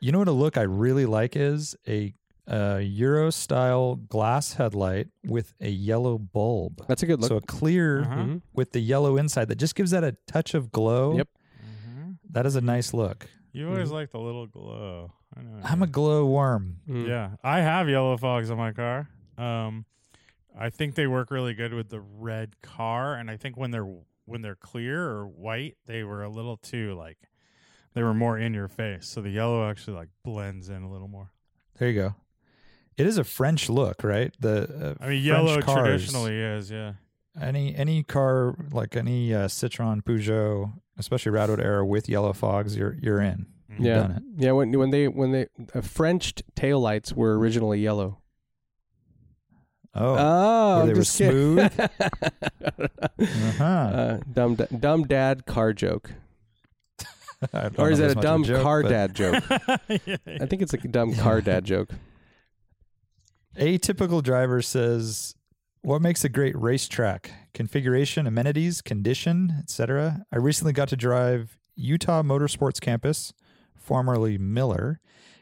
You know what a look I really like is a, uh Euro style glass headlight with a yellow bulb. That's a good look. So a clear Uh-huh. Mhm. with the yellow inside that just gives that a touch of glow. Yep. Mm-hmm. That is a nice look. You always Mhm. like the little glow. I know. I'm a glow worm. Mm. Yeah, I have yellow fogs on my car. Um, I think they work really good with the red car, and I think when they're when they're clear or white, they were a little too like they were more in your face. So the yellow actually like blends in a little more. There you go. It is a French look, right? The uh, I mean, yellow cars, traditionally is, yeah. any any car like any uh, Citroen, Peugeot, especially Radwood era with yellow fogs, you're you're in. You've Yeah, done it. yeah. When when they when they uh, Frenched taillights were originally yellow. Oh, Oh, Where they were smooth. uh-huh. uh, dumb da- dumb dad car joke, or is that a dumb joke, car but dad joke? Yeah. I think it's a dumb car dad joke. Atypical driver says, "What makes a great racetrack? Configuration, amenities, condition, etc." I recently got to drive Utah Motorsports Campus, formerly Miller,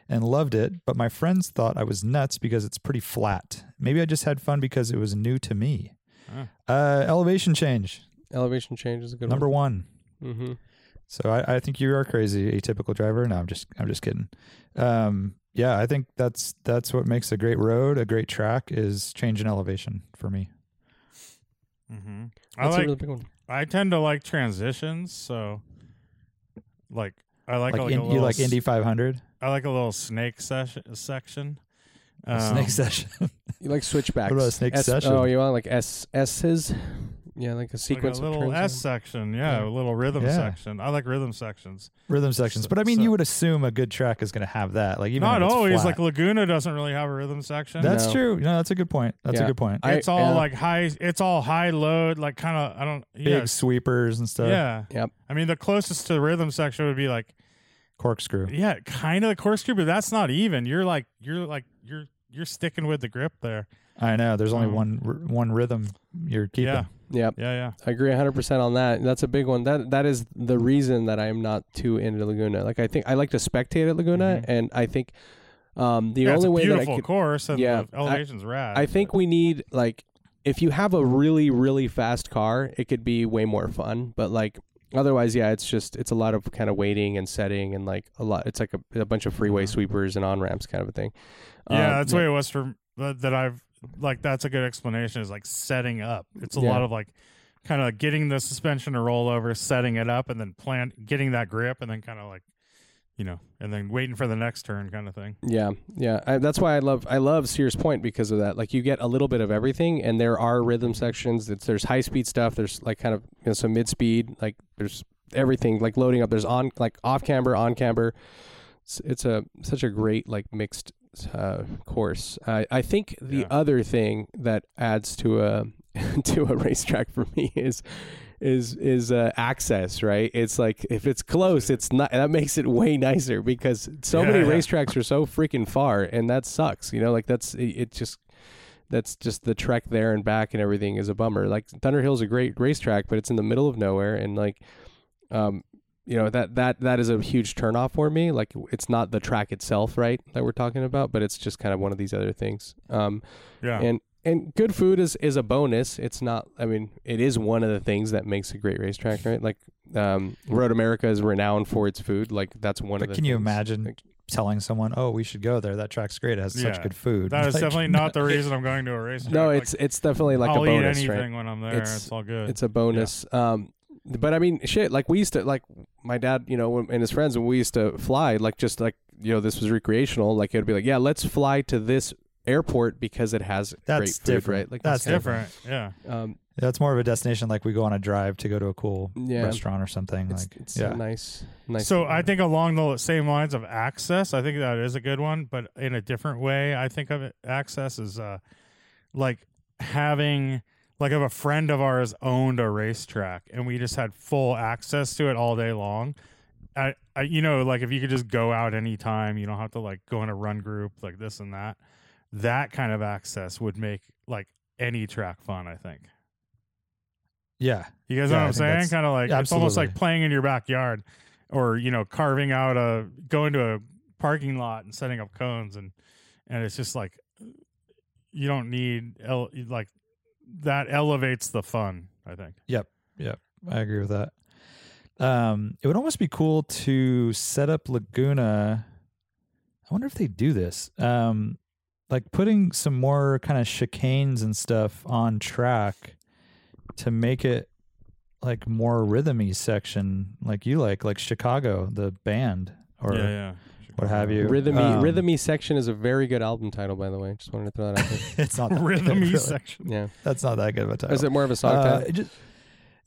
and loved it. But my friends thought I was nuts because it's pretty flat. Maybe I just had fun because it was new to me. Huh. Uh, elevation change, Elevation change is a good number one. one. Mm-hmm. So I, I think you are crazy, atypical driver. No, I'm just I'm just kidding. Um, yeah, I think that's that's what makes a great road, a great track, is change in elevation for me. Mhm. I That's a like. really big one. I tend to like transitions, so like I like, Like, like, in, you little like Indy 500 I like a little snake session section. Um, snake session. You like switchbacks. What about a snake S- session? Oh, you want like S S's? Yeah, like a like sequence a little of turns. S section, yeah, Yeah. a little rhythm Yeah. section. I like rhythm sections. rhythm sections. So- But I mean, so- you would assume a good track is going to have that. Like even Not if it's always. flat. Like Laguna doesn't really have a rhythm section. that's No. true. No, that's a good point. That's a Yeah. good point. I- it's all yeah. like high. It's all high load. Like kind of. I don't. Big Yeah. sweepers and stuff. Yeah. Yep. I mean, the closest to the rhythm section would be like, Corkscrew. yeah, kind of the corkscrew, but that's not even. You're like, you're like, you're you're sticking with the grip there. I know. There's only Um, one r- one rhythm you're keeping. Yeah. Yep. Yeah, yeah. I agree 100% on that. That's a big one. That that is the reason that I am not too into Laguna. Like I think I like to spectate at Laguna Mhm. and I think um the yeah, only it's a way that I beautiful could course and Yeah, the elevation's rad. I think but- we need like if you have a really really fast car, it could be way more fun, but like otherwise yeah, it's just it's a lot of kind of waiting and setting and like a lot it's like a, a bunch of freeway Uh-huh. sweepers and on-ramps kind of a thing. Yeah, Um, that's the way it was for that, that I've like. That's a good explanation. Is like setting up. It's a Yeah. lot of like kind of getting the suspension to roll over, setting it up, and then plan getting that grip, and then kind of like you know, and then waiting for the next turn, kind of thing. Yeah, yeah. I, that's why I love I love Sears Point because of that. Like you get a little bit of everything, and there are rhythm sections. It's, there's high speed stuff. There's like kind of you know, some mid speed. Like there's everything like loading up. There's on like off camber, on camber. It's, it's a such a great like mixed uh, course. I I think the Yeah. other thing that adds to a to a racetrack for me is is is uh, access right? It's like if it's close it's not that makes it way nicer because so Yeah, many yeah. racetracks are so freaking far and that sucks you know? Like that's it, just that's just the trek there and back and everything is a bummer. Like Thunderhill's a great racetrack but it's in the middle of nowhere and like um you know that that that is a huge turnoff for me. Like it's not the track itself right that we're talking about but it's just kind of one of these other things. Um Yeah. and and good food is is a bonus. It's not. I mean, it is one of the things that makes a great racetrack, right? Like, um, Road America is renowned for its food. Like that's one But of the. can you things. imagine Like, telling someone, "Oh, we should go there. That track's great. It has Yeah. such good food." that is Like, definitely not the reason I'm going to a racetrack. no, Like, it's it's definitely like I'll a bonus, eat right? anything when I'm there. It's- It's, all good. It's a bonus. Um, but I mean, shit. Like we used to, like my dad, you know, and his friends, when we used to fly, like just like you know, this was recreational. Like it'd be like, yeah, let's fly to this airport because it has That's great food, different. right? Like That's different. Yeah. Um, That's more of a destination like we go on a drive to go to a cool Yeah. restaurant or something. it's like, it's yeah, a nice, nice. So I think along the same lines of access, I think that is a good one, but in a different way. I think of it access is uh, like having like if a friend of ours owned a racetrack and we just had full access to it all day long. I, I you know like if you could just go out anytime, you don't have to like go in a run group like this and that. That kind of access would make like any track fun. I think. yeah, You guys Yeah, know what I'm saying? Kind of like it's almost like playing in your backyard, or you know, carving out a going to a parking lot and setting up cones, and and it's just like you don't need el- like that elevates the fun. I think. Yep. Yep. I agree with that. Um, it would almost be cool to set up Laguna. I wonder if they do this. Um, like putting some more kind of chicanes and stuff on track to make it like more rhythmy section, like you like, like Chicago, the band, or yeah, yeah. what have you. Rhythmy Um, Rhythmy section is a very good album title, by the way. Just wanted to throw that out there. it's not that good, Rhythmy really. section. Yeah. That's not that good of a title. Is it more of a song Uh, title? just-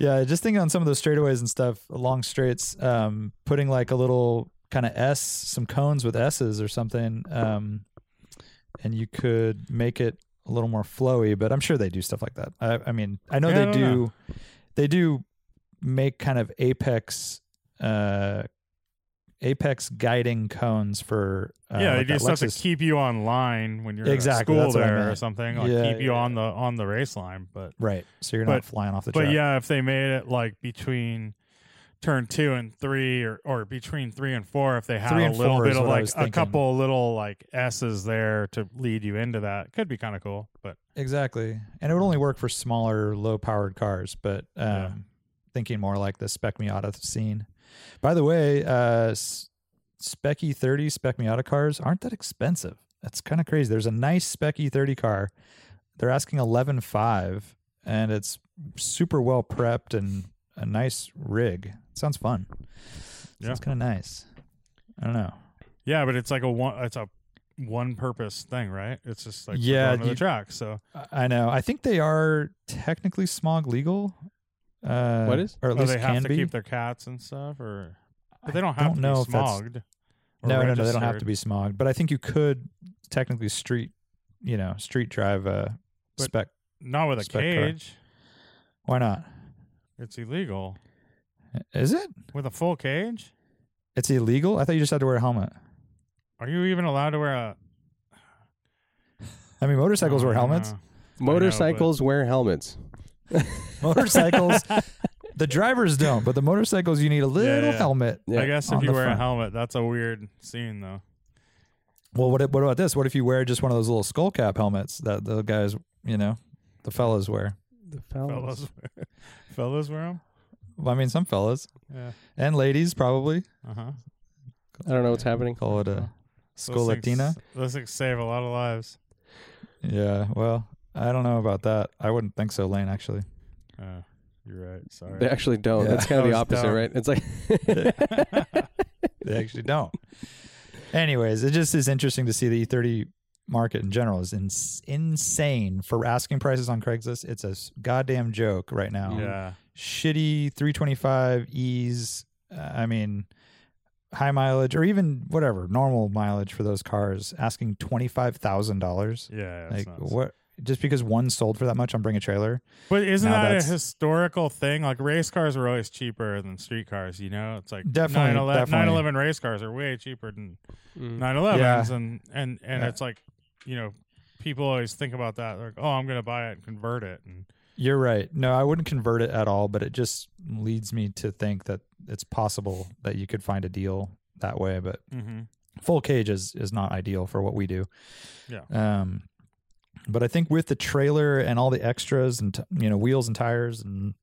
yeah, just thinking on some of those straightaways and stuff, long straights, um, putting like a little kind of S, some cones with S's or something, um, and you could make it a little more flowy. But I'm sure they do stuff like that. I, I mean, I know Yeah, they don't do. know. They do make kind of apex, uh, apex guiding cones for uh, yeah, like they that just have to keep you on line when you're Exactly, at school I there or something. Like Yeah, keep you yeah. on the on the race line, but right, so you're but- not flying off the But track. yeah, if they made it like between turn two and three, or or between three and four, if they had a little bit of like a couple little like S's there to lead you into that, could be kind of cool. But Exactly. And it would only work for smaller, low powered cars, but um, Yeah. thinking more like the Spec Miata scene. By the way, uh, S- Spec E30 Spec Miata cars aren't that expensive. That's kind of crazy. There's a nice Spec E30 car. They're asking 11.5 and it's super well prepped and a nice rig. Sounds fun. Yeah. Sounds kind of nice. I don't know. yeah, but it's like a one, it's a one purpose thing, right? It's just like Yeah, going to the you- track. So I- I know. I think they are technically smog legal. Uh, What is? Or at oh, least they have can to be. keep their cats and stuff, or but they don't have to know be if that's- smogged. No, no, no, they don't have to be smogged. But I think you could technically street, you know, street drive a But- spec. Not with a spec car. cage. Why not? It's illegal Is it? with a full cage. It's illegal. I thought you just had to wear a helmet. Are you even allowed to wear a? I mean, motorcycles Oh, wear I don't helmets. know. Motorcycles wear helmets. Motorcycles, the drivers don't, but the motorcycles you need a little yeah. helmet. Yeah. I guess if you wear front. a helmet, that's a weird scene, though. Well, what what about this? What if you wear just one of those little skull cap helmets that the guys, you know, the fellas wear? The Fellas, wear, fellas wear them. Well, I mean, some fellas Yeah. and ladies probably Uh huh. I don't know what's happening. call it a skull Latina. Those things save a lot of lives. Yeah, well, I don't know about that. I wouldn't think so, Lane. Actually, Uh, you're right. Sorry. They actually don't. Yeah. That's kind of the was opposite, dumb. right? It's like they actually don't. Anyways, it just is interesting to see the E30 market in general is ins- insane for asking prices on Craigslist. It's a s- goddamn joke right now. yeah. Shitty 325 E's. Uh, I mean, high mileage or even whatever normal mileage for those cars, asking twenty five thousand dollars. Yeah, Like nuts. what? Just because one sold for that much on Bring a Trailer? But isn't Now that a historical thing? Like race cars were always cheaper than street cars. You know, it's like Definitely, 911, race cars are way cheaper than Mm. 911s, and and and Yeah. it's like, you know, people always think about that. They're Like, oh, I'm gonna buy it and convert it, and You're right. No, I wouldn't convert it at all, but it just leads me to think that it's possible that you could find a deal that way. But mm-hmm. full cage is is not ideal for what we do. Yeah. Um, but I think with the trailer and all the extras and t- you know wheels and tires and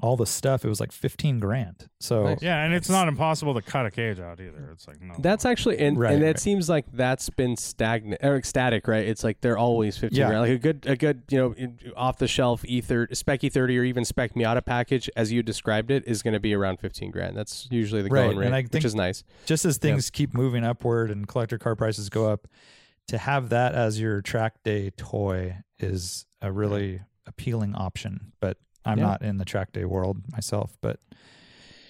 all the stuff, it was like fifteen grand. So Nice. yeah, and it's not impossible to cut a cage out either. It's like no, That's actually and Right, and it right. seems like that's been stagnant or static, right? It's like they're always fifteen Yeah. grand. Like a good a good you know off the shelf E thirty spec E thirty or even spec Miata package as you described it is going to be around fifteen grand. That's usually the Right, going rate, and I which is nice. just as things keep moving upward and collector car prices go up, to have that as your track day toy is a really appealing option. But I'm Yeah. not in the track day world myself. But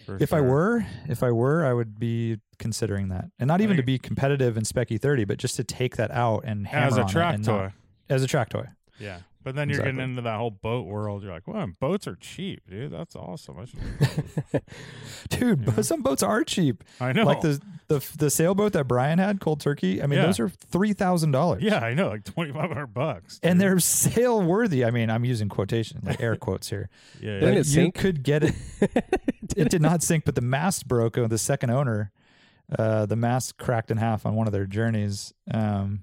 for if I were, if I were, I would be considering that, and not even to be competitive in Spec E30, but just to take that out and hammer as a track toy, not- as a track toy. yeah. But then you're getting into that whole boat world. You're like, well, boats are cheap, dude. That's awesome. I, should, Dude, Yeah. but some boats are cheap. I know. Like the the the sailboat that Brian had, Cold Turkey. I mean, Yeah. those are three thousand dollars. yeah, I know, like twenty five hundred bucks, and they're sale worthy. I mean, I'm using quotation, like air quotes here. yeah, Didn't yeah. But it you sink? could get it. it did not sink, but the mast broke. uh, The second owner, uh, the mast cracked in half on one of their journeys. Um,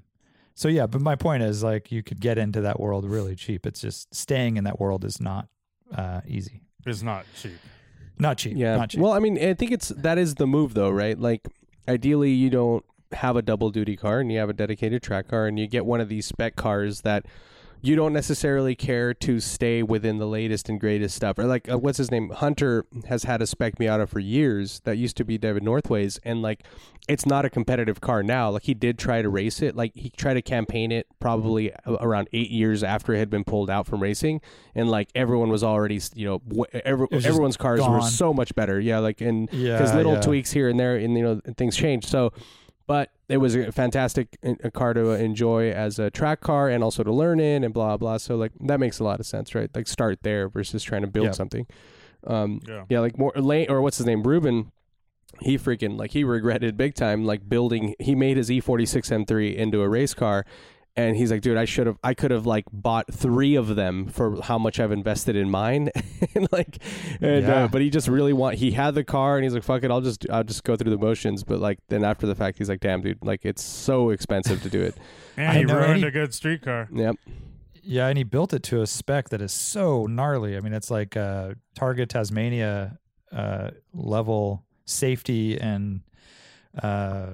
so yeah, but my point is, like, you could get into that world really cheap. It's just staying in that world is not uh, easy. it's not cheap. Not cheap. Yeah. Not cheap. Well, I mean, I think it's that is the move though, right? Like ideally you don't have a double duty car and you have a dedicated track car and you get one of these spec cars that you don't necessarily care to stay within the latest and greatest stuff. Or like uh, what's his name? Hunter has had a spec Miata for years that used to be David Northway's and like it's not a competitive car now. Like he did try to race it. Like he tried to campaign it probably around 8 years after it had been pulled out from racing and like everyone was already, you know, w- every, everyone's cars were so much better. Yeah, like and yeah, because little yeah. tweaks here and there, and you know things change. So, but it was a fantastic a car to enjoy as a track car and also to learn in and blah blah. So like that makes a lot of sense, right? Like start there versus trying to build Yeah. something. Um, Yeah. yeah, like more Lane or what's his name, Ruben. He freaking like he regretted big time like building. He made his E46 M3 into a race car. And he's like, dude, I should have, I could have like bought three of them for how much I've invested in mine, and like, and Yeah. uh, but he just really want. He had the car, and he's like, fuck it, I'll just, I'll just go through the motions. But like, then after the fact, he's like, damn, dude, like it's so expensive to do it. And I he know, and ruined he- a good street car. Yep. Yeah, and he built it to a spec that is so gnarly. I mean, it's like uh, Targa Tasmania uh, level safety and uh,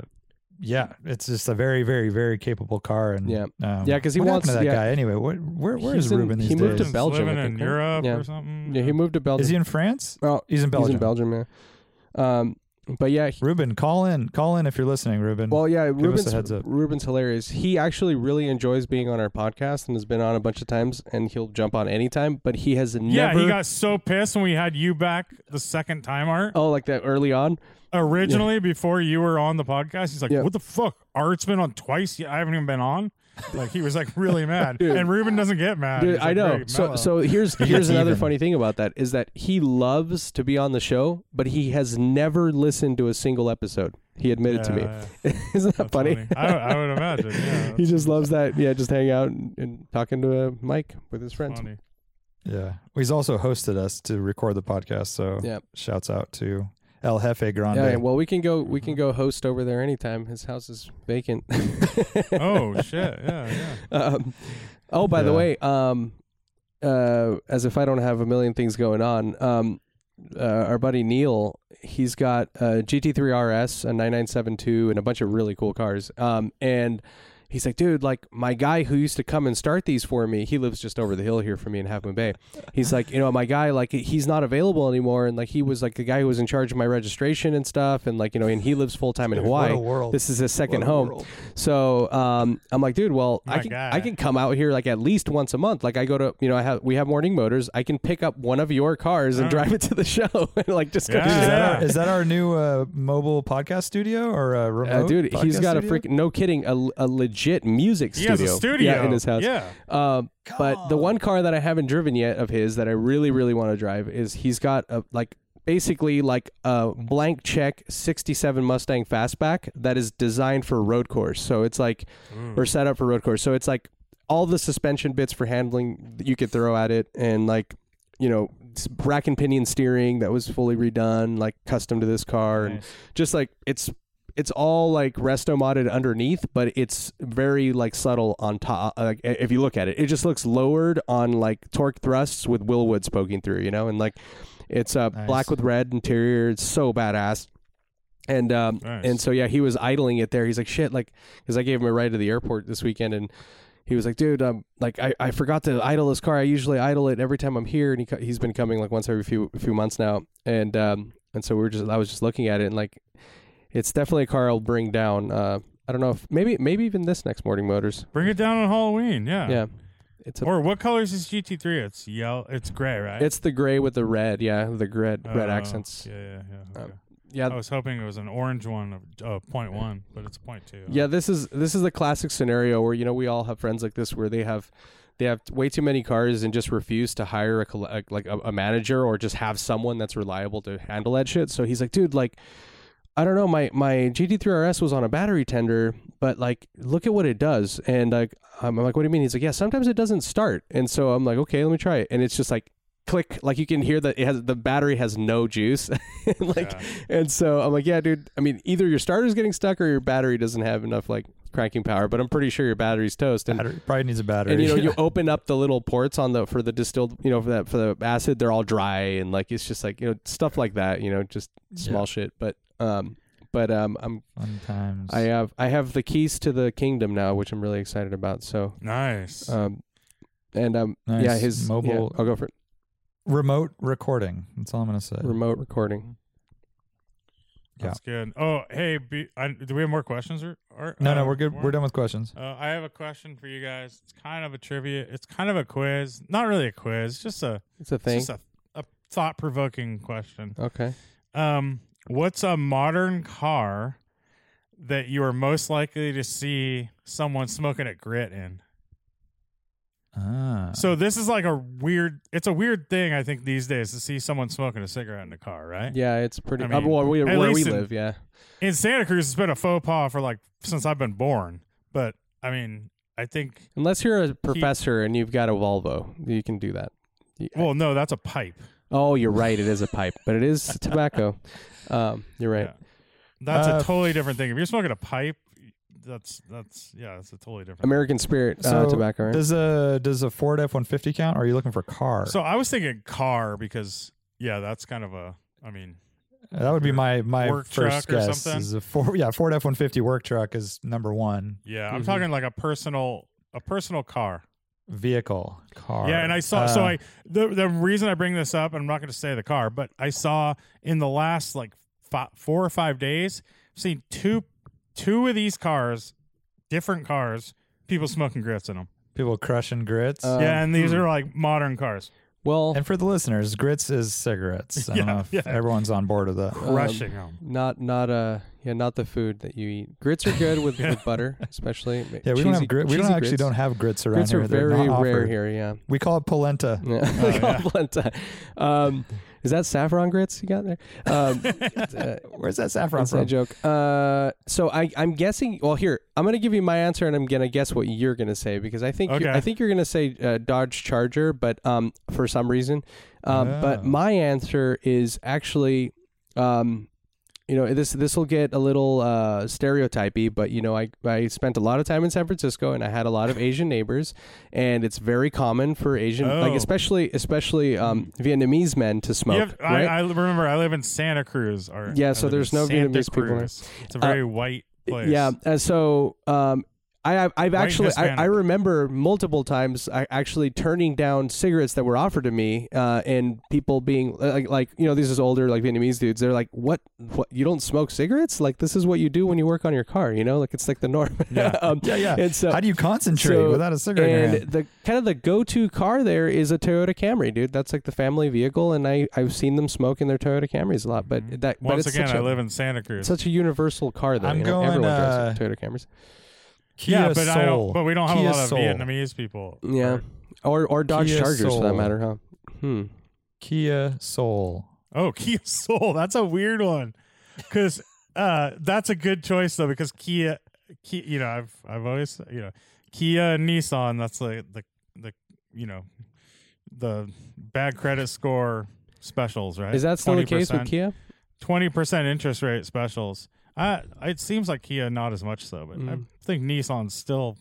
yeah, it's just a very, very, very capable car. And Yeah. um, Yeah, 'cause he what wants- to that yeah. guy anyway. What, where, where He's is in- Ruben these he moved to days? Bel- Belgium, living in? Europe Yeah. or something. Yeah, he moved to Belgium. Is he in France? Oh, He's in Belgium. He's in Belgium, yeah. Um, but yeah, he- Ruben, call in, call in if you're listening, Ruben. well, yeah, us a Ruben's heads up. Ruben's hilarious. He actually really enjoys being on our podcast and has been on a bunch of times, and he'll jump on anytime. But he has never. Yeah, he got so pissed when we had you back the second time, Art. oh, like that early on. Originally, before you were on the podcast, he's like, Yeah. "What the fuck? Art's been on twice. I haven't even been on." Like he was like really mad, Dude. and Ruben doesn't get mad. Dude, He's, I know. So, mellow. so here's here's another even. funny thing about that is that he loves to be on the show, but he has never listened to a single episode. He admitted to me. Yeah, Isn't that that's funny? I, I would imagine. Yeah, he that's just loves that. Yeah, just hang out and, and talking to a mic with his friends. funny. yeah, he's also hosted us to record the podcast. So Yeah. shouts out to El Jefe Grande. Yeah, well, we can go. We can go host over there anytime. His house is vacant. Oh shit! Yeah, yeah. Um, oh, by the way, um, uh, as if I don't have a million things going on, um, uh, our buddy Neil, he's got a GT3 RS, a 9972, and a bunch of really cool cars. Um, and he's like, dude, like my guy who used to come and start these for me, he lives just over the hill here from me in Half Moon Bay. He's like, you know, my guy, like he's not available anymore, and like he was like the guy who was in charge of my registration and stuff, and like you know, and he lives full time in Hawaii. What a world. This is his second What a home. world. So um, I'm like, dude, well, I can guy. I can come out here like at least once a month. Like I go to, you know, I have we have morning motors. I can pick up one of your cars and Oh. drive it to the show and like just go. Yeah. Dude, is, that our, is that our new uh, mobile podcast studio or a remote? Uh, dude, he's got a studio? freaking no kidding a, a legit music He studio. has a studio yeah, in his house. Yeah. Um, but the one car that I haven't driven yet of his that I really really want to drive is he's got a like basically like a blank check 67 Mustang fastback that is designed for road course. So it's like or set up for road course. So it's like all the suspension bits for handling that you could throw at it and like you know rack and pinion steering that was fully redone like custom to this car and just like it's it's all like resto modded underneath but it's very like subtle on top like if you look at it it just looks lowered on like Torq Thrusts with Wilwoods poking through you know and like it's uh Nice. black with red interior it's so badass and um Nice. and so yeah he was idling it there he's like shit like because i gave him a ride to the airport this weekend and he was like, dude, um, like I, I forgot to idle this car. I usually idle it every time I'm here, and he he's been coming like once every few few months now, and um, and so we are just I was just looking at it, and like, it's definitely a car I'll bring down. Uh, I don't know if maybe maybe even this next morning motors. Bring it down on Halloween. Yeah. Yeah, it's a, Or what color is his GT3? It's yellow. It's gray, right? it's the gray with the red. Yeah, the red red Oh, accents. Yeah, yeah, yeah. Um, Okay. Yeah, I was hoping it was an orange one of uh, point one, but it's point two. Yeah, this is this is the classic scenario where you know we all have friends like this where they have they have way too many cars and just refuse to hire a, a like a, a manager or just have someone that's reliable to handle that shit. So he's like, dude, like I don't know, my my GT3 RS was on a battery tender, but like look at what it does. And like I'm like, what do you mean? He's like, yeah, sometimes it doesn't start. And so I'm like, okay, let me try it. And it's just like click like you can hear that it has the battery has no juice like Yeah. and so I'm like, yeah, dude. I mean, either your starter's getting stuck or your battery doesn't have enough like cranking power. But I'm pretty sure your battery's toast. And Battery, probably needs a battery. and you know, you open up the little ports on the for the distilled, you know, for that for the acid, they're all dry and like it's just like you know stuff like that. You know, just small Yeah. shit. But um, but um, I'm Fun times. I have I have the keys to the kingdom now, which I'm really excited about. So Nice. um, and um, yeah, his Mobile- yeah, I'll go for it. remote recording. That's all I'm gonna say. Remote recording. That's good. Oh, hey, be, I, do we have more questions? Or, or No, uh, no, we're good. more? We're done with questions. Uh, I have a question for you guys. It's kind of a trivia. It's kind of a quiz. Not really a quiz. Just a It's a it's thing. just a, a thought provoking question. Okay. Um, what's a modern car that you are most likely to see someone smoking a grit in? Ah. So this is like a weird. It's a weird thing I think these days to see someone smoking a cigarette in a car, right? Yeah, it's pretty. I uh, mean, well, we, where we least in- live, yeah. In Santa Cruz, it's been a faux pas for like since I've been born. But I mean, I think. Unless you're a professor and you've got a Volvo, you can do that. Well, no, that's a pipe. Oh, you're right. It is a pipe, but it is tobacco. Um, you're right. Yeah. That's Uh, a totally different thing. If you're smoking a pipe, that's that's yeah, that's a totally different. American Spirit uh, tobacco. Right? Does a does a Ford F one fifty count? Or are you looking for car? So I was thinking car because yeah, that's kind of a. I mean, that would be my my Work first truck or guess. something? Is a Ford, yeah, Ford F one fifty work truck is number one yeah, I'm Mhm. talking like a personal a personal car. Vehicle car. Yeah, and I saw. so Uh, I the the reason I bring this up, I'm not going to say the car, but I saw in the last like fi four or five days, I've seen two two of these cars, different cars, people smoking grits in them. people crushing grits. Uh, yeah, and these hmm. are like modern cars, well, and for the listeners, grits is cigarettes. I don't Yeah, know if yeah. everyone's on board with that. Um, crushing them. not not uh yeah not the food that you eat. Grits are good with, with butter, especially. Yeah, we don't have grit. We don't actually don't have grits around Grits here. are They're very not rare offered. here. Yeah. We call it polenta. Yeah. Oh, yeah. Complenta. Um, is that saffron grits you got there? Um, uh, Where's that saffron Inside from? joke. Uh, so I, I'm guessing. Well, here I'm going to give you my answer, and I'm going to guess what you're going to say because I think Okay. I think you're going to say uh, Dodge Charger, but um, for some reason, um, but Oh. my answer is actually, um, you know, this this will get a little uh, stereotypy, but you know, I I spent a lot of time in San Francisco, and I had a lot of Asian neighbors, and it's very common for Asian, like Oh. especially especially um, Vietnamese men to smoke, have- right? I, I remember I live in Santa Cruz. Or Yeah, I so there's no Santa Vietnamese people It's a very white place. Yeah, and so um, I I've, I've actually I, I remember multiple times I actually turning down cigarettes that were offered to me uh, and people being like like you know these is older like Vietnamese dudes they're like what what you don't smoke cigarettes like this is what you do when you work on your car you know like it's like the norm Yeah. um, Yeah, yeah. and so How do you concentrate so- without a cigarette? and hand? the kind of the go-to car there is a Toyota Camry, dude. That's like the family vehicle, and I I've seen them smoke in their Toyota Camrys a lot. But Mhm. that but Once it's again, such I a, live in Santa Cruz. such a universal car though. I'm you know? going, Everyone uh, drives Toyota Camrys. Kia yeah, but I don't. But we don't have Kia a lot of Soul. Vietnamese people. Yeah, or or Dodge Kia Chargers for that Soul. matter, huh? Hmm. Kia Soul. Oh, Kia Soul. That's a weird one. Because uh, that's a good choice though. Because Kia, Kia, you know, I've I've always you know, Kia and Nissan. That's like the the you know, the bad credit score specials, right? Is that still the case with 20%. Kia? Twenty percent interest rate specials. Uh, it seems like Kia not as much so, but I Mm. think Nissan's still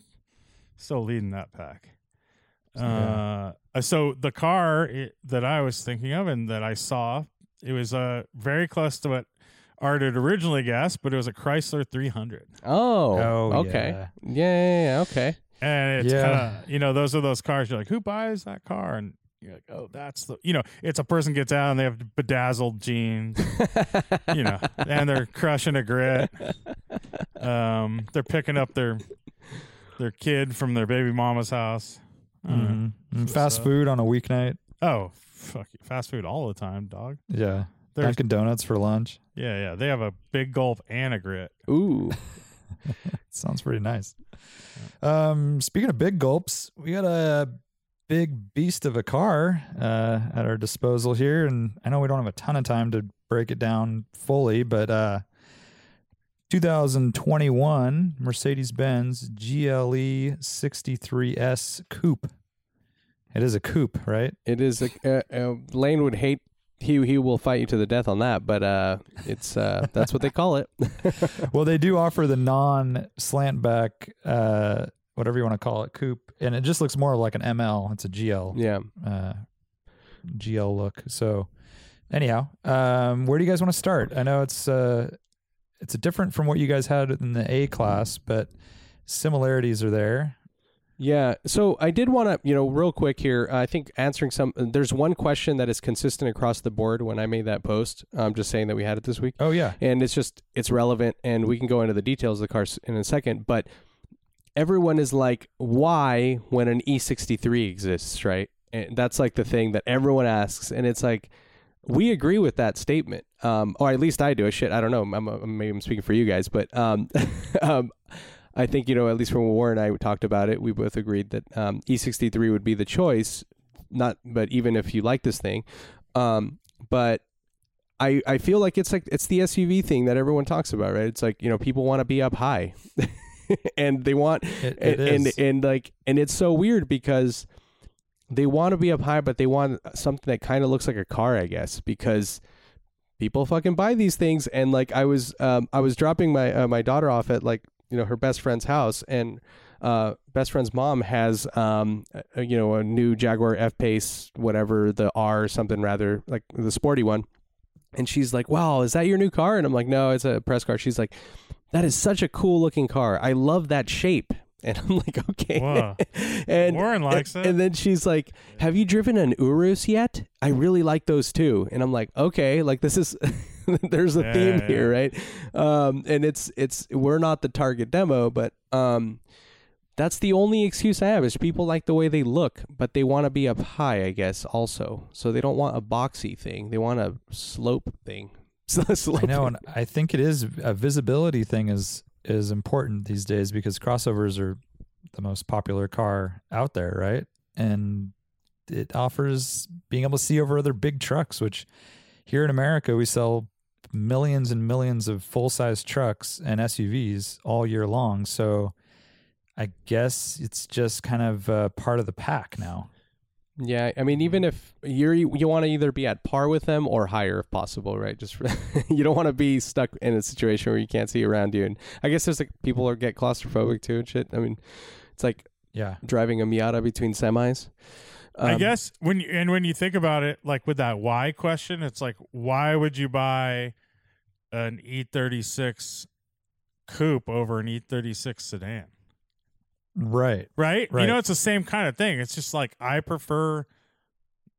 still leading that pack. Yeah. Uh, so the car it, that I was thinking of and that I saw, it was uh very close to what Art had originally guessed, but it was a Chrysler 300, Oh, Oh, okay. yeah. Yeah, yeah, yeah, okay. and it's Yeah. kind of you know those are those cars you're like who buys that car and you're like oh that's the you know it's a person gets out and they have bedazzled jeans you know, and they're crushing a grit. Um, they're picking up their their kid from their baby mama's house. Uh, Mhm. So- Fast so- food on a weeknight. Oh, fuck you. fast food all the time, dog. Yeah. There's, Dunkin' Donuts for lunch. yeah, yeah. They have a big gulp and a grit. Ooh, Sounds pretty nice. Um, speaking of big gulps, we got a big beast of a car uh, at our disposal here, and I know we don't have a ton of time to break it down fully, but uh, 2021 Mercedes-Benz GLE 63S Coupe. It is a coupe, right? it is. A, uh, uh, Lane would hate. He he will fight you to the death on that, but uh, it's uh, that's what they call it. well, they do offer the non slant back, uh, whatever you want to call it, coupe, and it just looks more like an ML. It's a GL. yeah. uh, GL look. So, anyhow, um, where do you guys want to start? I know it's uh, it's different from what you guys had in the A class, but similarities are there. Yeah. So I did want to, you know, real quick here. I think answering some. There's one question that is consistent across the board when I made that post. I'm just saying that we had it this week, Oh yeah, and it's just it's relevant, and we can go into the details of the cars in a second. But everyone is like, why when an E63 exists, right? And that's like the thing that everyone asks, and it's like. We agree with that statement, um, or at least I do. Shit, I don't know. I'm, I'm, maybe I'm speaking for you guys, but um, um, I think you know at least when Warren and I talked about it, we both agreed that um, E63 would be the choice. Not, but even if you like this thing, um, but I I feel like it's like it's the SUV thing that everyone talks about, right? It's like you know people want to be up high, and they want it, it and, and and like and it's so weird because they want to be up high, but they want something that kind of looks like a car, I guess, because people fucking buy these things. And like I was, um, I was dropping my uh, my daughter off at like you know her best friend's house, and uh, best friend's mom has um, a, you know a new Jaguar F Pace, whatever the R something rather, like the sporty one. And she's like, "Wow, is that your new car?" And I'm like, "No, it's a press car." She's like, "That is such a cool looking car. I love that shape." And I'm like, "Okay." And Warren likes and, it. And then she's like, "Have you driven an Urus yet? I really like those too." And I'm like, "Okay, like this is there's a Yeah, theme yeah, here, right?" Um, and it's it's we're not the target demo, but um, that's the only excuse I have is people like the way they look, but they want to be up high, I guess, also. So they don't want a boxy thing; they want a slope thing. slope I know, thing. and I think it is a visibility thing is is important these days because crossovers are the most popular car out there, right? And it offers being able to see over other big trucks, which here in America we sell millions and millions of full size trucks and SUVs all year long. So I guess it's just kind of uh, part of the pack now. Yeah, I mean, even if you're you want to either be at par with them or higher if possible, right? Just for, you don't want to be stuck in a situation where you can't see around you. And I guess there's like people are get claustrophobic too and shit. I mean, it's like Yeah. driving a Miata between semis. I Um, guess when you, and when you think about it, like with that why question, it's like why would you buy an E36 coupe over an E36 sedan? Right. right? Right. You know, it's the same kind of thing. It's just like I prefer,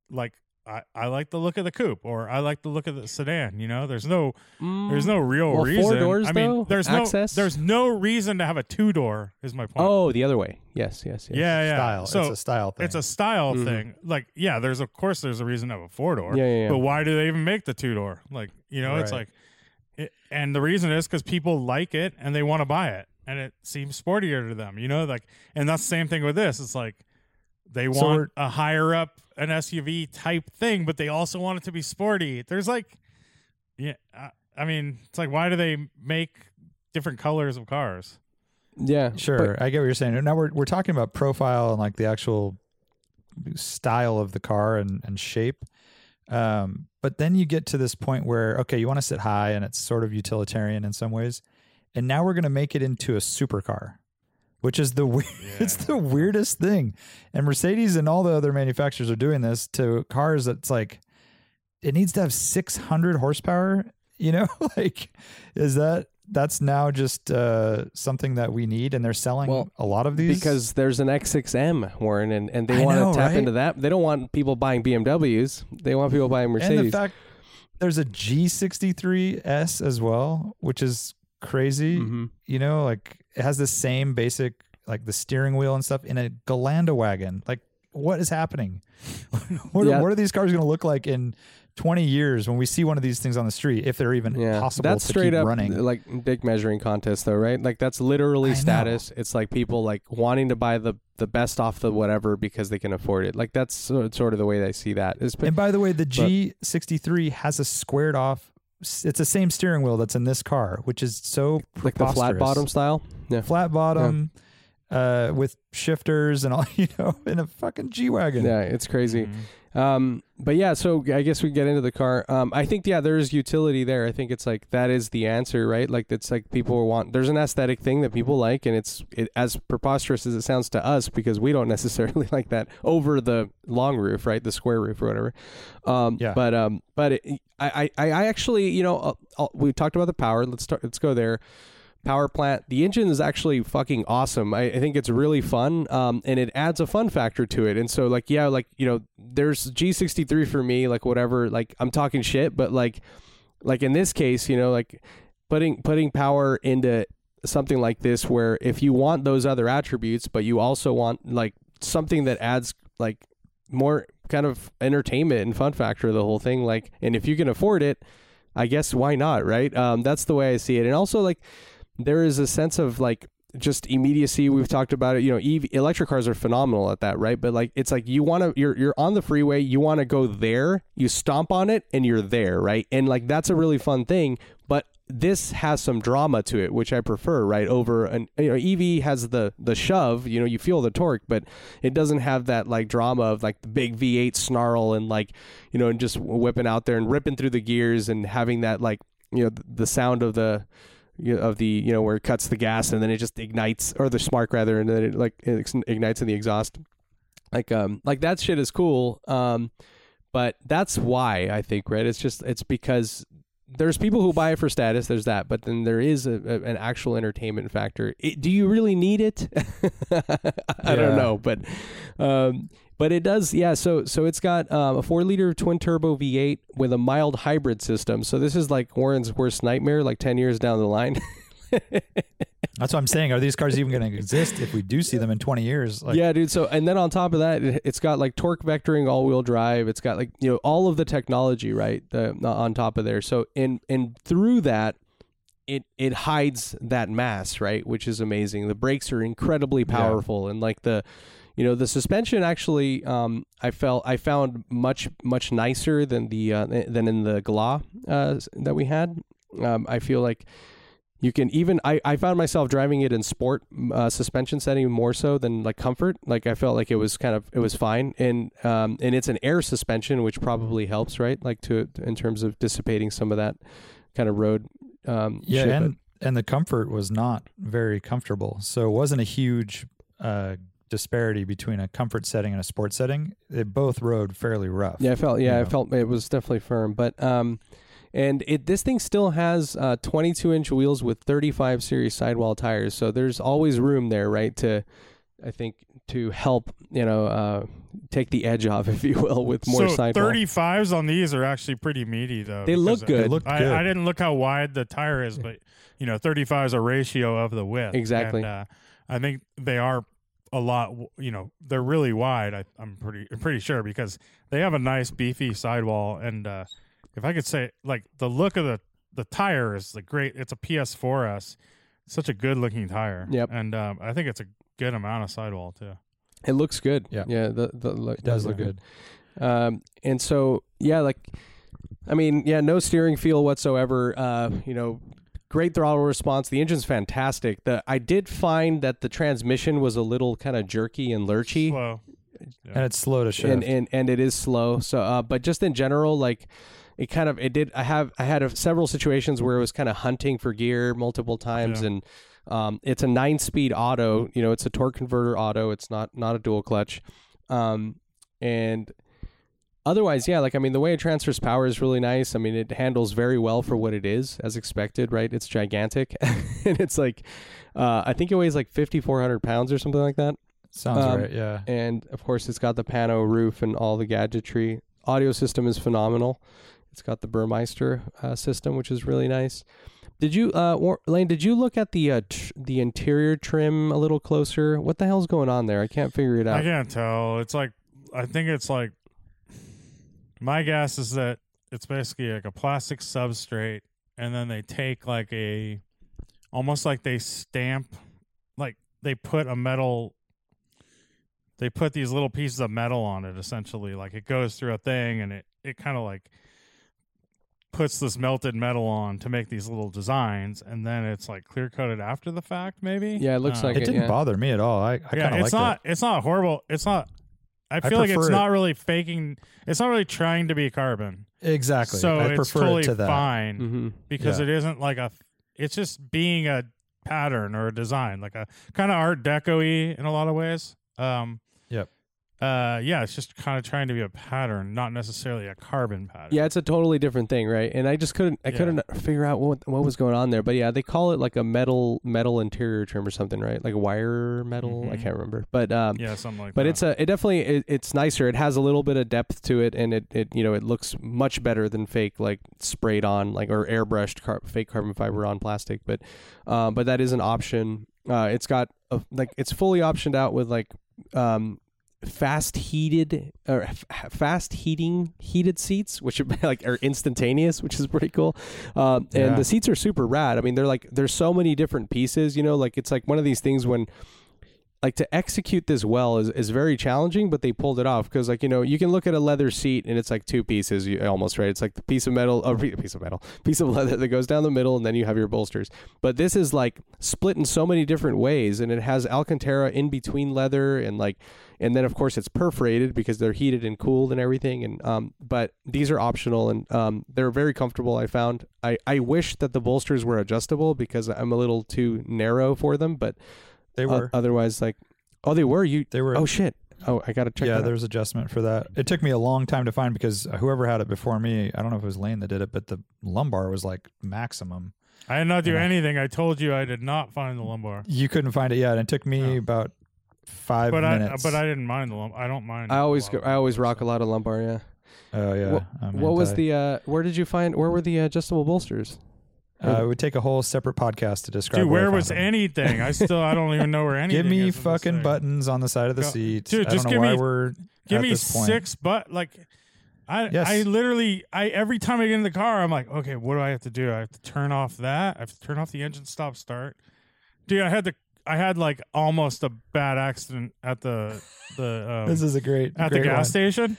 like I, I like the look of the coupe, or I like the look of the sedan. You know, there's no there's no real Mm. Well, four doors, I mean, though? there's Access? no there's no reason to have a two door. Is my point. Oh, the other way. Yes, yes, yes. yeah, yeah. Style. So it's a style thing. it's a style Mhm. thing. Like, yeah, there's of course there's a reason to have a four door. Yeah, yeah, yeah. But why do they even make the two door? Like, you know, it's like, it, and the reason is because people like it and they want to buy it, and it seems sportier to them. You know, like, and that's the same thing with this. It's like they So want a higher up an SUV type thing, but they also want it to be sporty. There's like, yeah, I, I mean, it's like why do they make different colors of cars? Yeah. Sure, I get what you're saying. Now we're we're talking about profile and like the actual style of the car and and shape. Um, but then you get to this point where okay, you want to sit high and it's sort of utilitarian in some ways, and now we're going to make it into a supercar, which is the we- it's the weirdest thing. And Mercedes and all the other manufacturers are doing this to cars that's like it needs to have 600 horsepower. You know, like is that that's now just uh, something that we need, and they're selling Well, a lot of these because there's an X6M, Warren, and, and they want to tap right? into that. They don't want people buying BMWs. They want people buying and Mercedes. the fact there's a G63S as well, which is crazy. Mhm. You know, like it has the same basic like the steering wheel and stuff in a Gelände wagon. Like, what is happening? what, Yeah. what are these cars going to look like in 20 years when we see one of these things on the street? If they're even Yeah, possible that's straight up running. like dick measuring contest, though, right? Like that's literally I know. status. It's like people like wanting to buy the the best off the whatever because they can afford it. Like that's sort of the way they see that. And by the way, the G63 has a squared off. It's the same steering wheel that's in this car, which is so like the flat bottom style. Yeah. flat bottom, uh, with shifters and all. You know, in a fucking G wagon. Yeah, it's crazy. Mm-hmm. Um, but yeah, so I guess we get into the car. Um, I think yeah, there's utility there. I think it's like that is the answer, right? Like it's like people want. There's an aesthetic thing that people like, and it's it, as preposterous as it sounds to us because we don't necessarily like that over the long roof, right? The square roof or whatever. Um, Yeah. But um, but it, I, I I actually you know uh, uh, we talked about the power. Let's start. Let's go there power plant. The engine is actually fucking awesome. I, I think it's really fun, um, and it adds a fun factor to it. And so, like, yeah, like you know, there's G63 for me, like whatever. Like I'm talking shit, but like, like in this case, you know, like putting putting power into something like this, where if you want those other attributes, but you also want like something that adds like more kind of entertainment and fun factor to the whole thing. Like, and if you can afford it, I guess why not, right? Um, that's the way I see it. And also, like, there is a sense of like just immediacy. We've talked about it. You know, EV, electric cars are phenomenal at that, right? But like, it's like you want to, you're you're on the freeway, you want to go there, you stomp on it, and you're there, right? And like that's a really fun thing. But this has some drama to it, which I prefer, right? Over an you know, EV has the the shove, you know, you feel the torque, but it doesn't have that like drama of like the big V8 snarl and like you know, and just whipping out there and ripping through the gears and having that like you know the, sound of the of the you know where it cuts the gas and then it just ignites or the spark rather and then it like it ignites in the exhaust. Like um like that shit is cool um but that's why i think right it's just it's because there's people who buy it for status there's that but then there is a, a, an actual entertainment factor. It, do you really need it? I don't know but um but it does yeah so so it's got um, a four liter twin turbo v8 with a mild hybrid system so this is like warren's worst nightmare like 10 years down the line That's what I'm saying. Are these cars even going to exist if we do see them in 20 years? Like, yeah, dude. So, and then on top of that, it, it's got like torque vectoring, all-wheel drive. It's got like you know all of the technology right the, on top of there. So, and and through that, it it hides that mass, right, which is amazing. The brakes are incredibly powerful, and like the, you know, the suspension actually, um, I felt I found much much nicer than the uh, than in the GLA uh, that we had. Um, I feel like you can even I, I found myself driving it in sport uh, suspension setting more so than like comfort like i felt like it was kind of it was fine and um and it's an air suspension which probably helps right like to in terms of dissipating some of that kind of road um yeah, shit, and and the comfort was not very comfortable. So it wasn't a huge uh, disparity between a comfort setting and a sport setting. They both rode fairly rough. Yeah, I felt. Yeah, you I felt it was definitely firm. But um, and it this thing still has uh 22 inch wheels with 35 series sidewall tires. So there's always room there, right? To I think to help you know uh, take the edge off, if you will, with more so sidewall. 35s on these are actually pretty meaty though. They look good. They look I, good. I didn't look how wide the tire is, but you know, 35 is a ratio of the width. Exactly. And, uh, I think they are a lot. You know, they're really wide. I, I'm pretty, I'm pretty sure because they have a nice beefy sidewall. And uh, if I could say, like the look of the the tire is like great. It's a PS4S. Such a good looking tire. Yep. And um, I think it's a good amount of sidewall too. It looks good. Yeah. yeah. The the look It does look look good. Um, and so yeah, like, I mean, yeah, no steering feel whatsoever. Uh, you know, great throttle response. The engine's fantastic. The I did find that the transmission was a little kind of jerky and lurchy. Slow. and it's slow to shift. and and and it is slow. So, uh, but just in general, like it kind of it did. I have I had a, several situations where it was kind of hunting for gear multiple times, Yeah. and um, it's a nine speed auto. You know, it's a torque converter auto. It's not not a dual clutch, um, and. Otherwise, yeah, like I mean, the way it transfers power is really nice. I mean, it handles very well for what it is, as expected, right? It's gigantic, and it's like, uh, I think it weighs like fifty four hundred pounds or something like that Sounds um, right. Yeah. and of course it's got the pano roof and all the gadgetry audio system is phenomenal it's got the Burmester uh, system which is really nice did you uh War- lane did you look at the uh, tr- the interior trim a little closer what the hell's going on there i can't figure it out. I can't tell. It's like I think it's like my guess is that it's basically like a plastic substrate, and then they take like a almost like they stamp, like they put a metal. They put these little pieces of metal on it, essentially. Like it goes through a thing, and it it kind of like puts this melted metal on to make these little designs, and then it's like clear coated after the fact. Maybe. Yeah, it looks Uh, like it didn't yeah. bother me at all. I, I yeah, kind of it's liked not. It's not horrible. It's not. I feel like it's it- not really faking. It's not really trying to be carbon. Exactly. So I it's prefer totally it to that. fine mm-hmm. because Yeah. it isn't like a. It's just being a pattern or a design, like a kind of Art Deco-y in a lot of ways. Um, Yep. Uh, yeah, it's just kind of trying to be a pattern, not necessarily a carbon pattern. Yeah, it's a totally different thing, right? And I just couldn't I Yeah. couldn't figure out what what was going on there. But yeah, they call it like a metal metal interior trim or something, right? Like a wire metal. I Mhm. can't remember. But um Yeah, something like that. but that. it's a it definitely it, it's nicer. It has a little bit of depth to it and it, it you know, it looks much better than fake like sprayed on like or airbrushed car- fake carbon fiber on plastic, but um but that is an option. Uh it's got a, like it's fully optioned out with like um fast heated or f- fast heating heated seats which are like are instantaneous which is pretty cool um, and Yeah. the seats are super rad i mean they're like there's so many different pieces you know like it's like one of these things when like to execute this well is, is very challenging but they pulled it off because like you know you can look at a leather seat and it's like two pieces you, almost right? It's like the piece of metal a piece of metal piece of leather that goes down the middle and then you have your bolsters. But this is like split in so many different ways and it has alcantara in between leather and like and then of course it's perforated because they're heated and cooled and everything and um but these are optional and um they're very comfortable i found. I i wish that the bolsters were adjustable because i'm a little too narrow for them but They uh, were. otherwise like oh they were you they were. oh shit oh i gotta check yeah, that out. there's adjustment for that. It took me a long time to find because whoever had it before me, I don't know if it was Lane that did it, but the lumbar was like maximum. I did not do Yeah. anything. I told you I did not find the lumbar, You couldn't find it yet. And it took me No. about five but I minutes. but I didn't mind the lumbar. I don't mind. i always go, i always so. rock a lot of lumbar yeah oh yeah. What- what was the uh where did you find where were the adjustable bolsters Uh, it would take a whole separate podcast to describe. Dude, where I where was them. anything? I still I don't even know where anything. Give me is fucking buttons on the side of the Go- seat. Dude, I just don't know give why me- we're Give at me this point. six but like I Yes. I literally I every time I get in the car I'm like, okay, what do I have to do? I have to turn off that. I have to turn off the engine stop start. Dude, I had to I had like almost a bad accident at the the um, This is a great at great the gas one. station.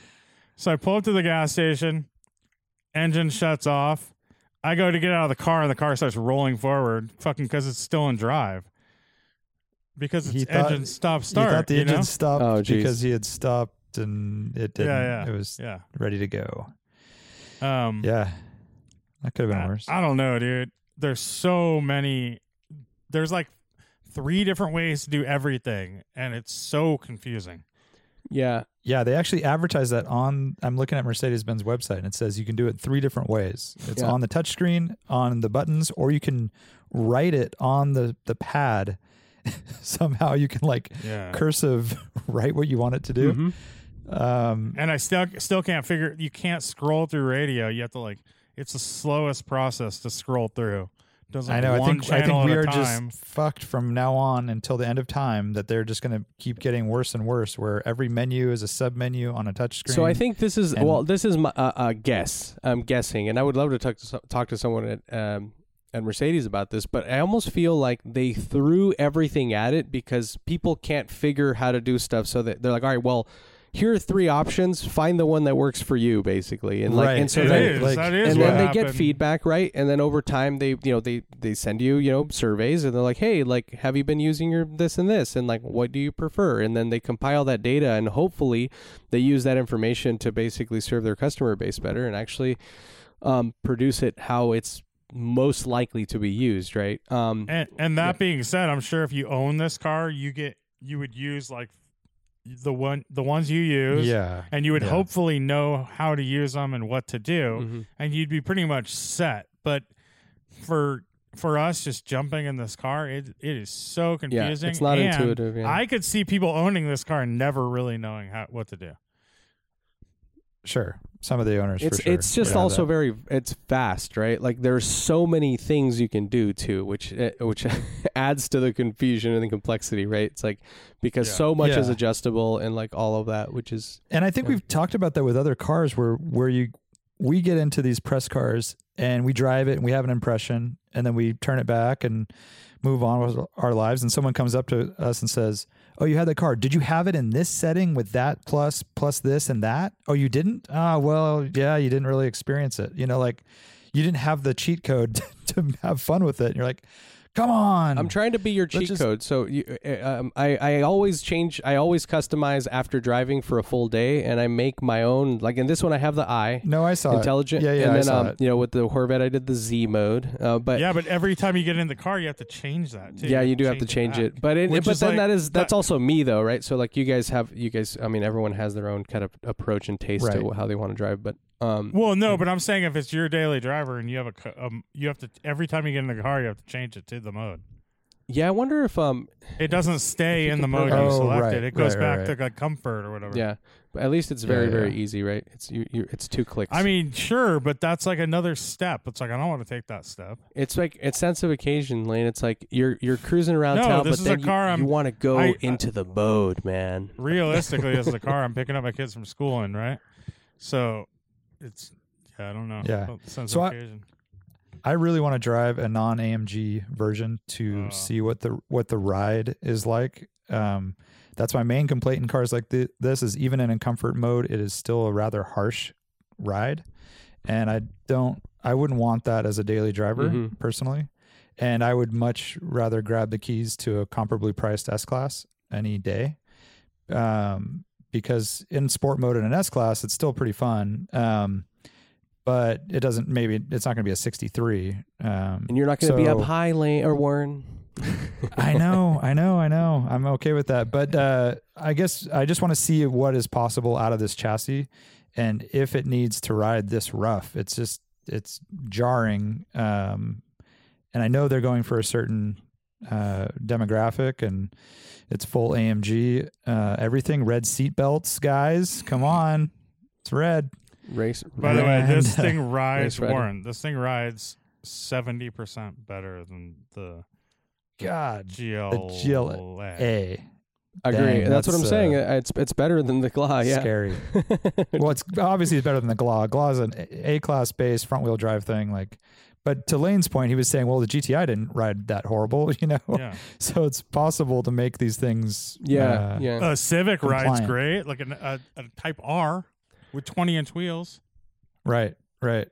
So I pull up to the gas station, engine shuts off. I go to get out of the car and the car starts rolling forward, fucking because it's still in drive. Because it's He thought- engine stop He start. thought the you engine know? stopped Oh, geez. because he had stopped and it didn't. Yeah, yeah. It was Yeah. ready to go. Um, Yeah, that could have been I, worse. I don't know, dude. There's so many. There's like three different ways to do everything, and it's so confusing. yeah Yeah, they actually advertise that on. I'm looking at Mercedes Benz website, and it says you can do it three different ways. It's Yeah. on the touchscreen, on the buttons, or you can write it on the the pad, somehow you can like Yeah. cursive write what you want it to do. Mhm. Um, And I still still can't figure. You can't scroll through radio. You have to like. It's the slowest process to scroll through. Does like I know. I think I think we are just fucked from now on until the end of time. That they're just going to keep getting worse and worse. Where every menu is a sub menu on a touch screen. So I think this is And- well, this is my uh, uh, guess. I'm guessing, and I would love to talk to talk to someone at um, at Mercedes about this. But I almost feel like they threw everything at it because people can't figure how to do stuff. So that they're like, all right, well, here are three options. Find the one that works for you, basically. And like, Right. and so It is. like- that is and then they get feedback, right? And then over time, they you know they they send you you know surveys, and they're like, hey, like, have you been using your this and this, and like, what do you prefer? And then they compile that data, and hopefully, they use that information to basically serve their customer base better and actually um, produce it how it's most likely to be used, right? Um, And and that being said, I'm sure if you own this car, you get you would use like the one the ones you use. yeah, And you would Yeah. hopefully know how to use them and what to do, mhm. and you'd be pretty much set. But for for us just jumping in this car, it it is so Yeah, confusing. it's not and intuitive. Yeah. I could see people owning this car and never really knowing how what to do. sure. Some of the owners. it's for sure it's just also that. very it's fast right like there's so many things you can do too which uh, which adds to the confusion and the complexity right it's like because Yeah. so much is adjustable and like all of that which is And I think Yeah. we've talked about that with other cars where where you we get into these press cars and we drive it and we have an impression and then we turn it back and move on with our lives and someone comes up to us and says, "Oh, you had that card. Did you have it in this setting with that plus plus this and that? Oh, you didn't? Ah, well, yeah, you didn't really experience it. You know, like you didn't have the cheat code to have fun with it. And you're like, "Come on." I'm trying to be your cheat just- code. So you, uh, um, I, I always change. I always customize after driving for a full day, and I make my own. Like in this one, I have the I no, I saw intelligent. it. Yeah, yeah, And I then saw um, it. you know, with the Corvette, I did the Z mode. Uh, but yeah, but every time you get in the car, you have to change that too. yeah, you do have to change back. it. But it, but then like- that is that's that- also me though, right? So like you guys have you guys. I mean, everyone has their own kind of approach and taste Right. to how they want to drive. But um, Well, no, but I'm saying if it's your daily driver and you have a, um, you have to every time you get in the car, you have to change it to the mode. yeah, I wonder if um, It doesn't stay in the mode program- you Oh, selected. right, it goes right, back right, to like comfort or whatever. yeah. But at least it's very Yeah, very easy, right? It's you, you it's two clicks. I mean, sure, but that's like another step. It's like I don't want to take that step. It's like it's sense of occasion, Lane. It's like you're you're cruising around No, town, this but is a then car you, you want to go I- into the mode, man. Realistically, this is the car I'm picking up my kids from school in, right? So it's yeah, I don't know. Yeah. Well, Sense So of I- occasion. I really want to drive a non AMG version to Oh. see what the what the ride is like. Um, that's my main complaint in cars like thi- this is even in a comfort mode, it is still a rather harsh ride, and I don't, I wouldn't want that as a daily driver Mhm. personally, and I would much rather grab the keys to a comparably priced S class any day, um, because in sport mode in an S class it's still pretty fun. Um, but it doesn't maybe it's not going to be a 63 um And you're not going to be up high, Lane or Warren. i know i know i know i'm okay with that but uh i guess i just want to see what is possible out of this chassis and if it needs to ride this rough it's just it's jarring um and i know they're going for a certain uh demographic and it's full amg uh everything red seat belts guys come on it's red Race. By the way, this And, uh, thing rides ready. Warren. This thing rides seventy percent better than the god GL. GLA. a Agree. Dang, that's, what I'm that's, saying. uh, It's it's better than the GLA. Yeah. scary well, it's obviously it's better than the GLA. GLA is an A class base front wheel drive thing. Like, but to Lane's point, he was saying, well, the GTI didn't ride that horrible, you know. Yeah, So it's possible to make these things. yeah. uh, yeah. a Civic rides Compliant. great, like an, a, a Type R with twenty inch wheels. Right. Right.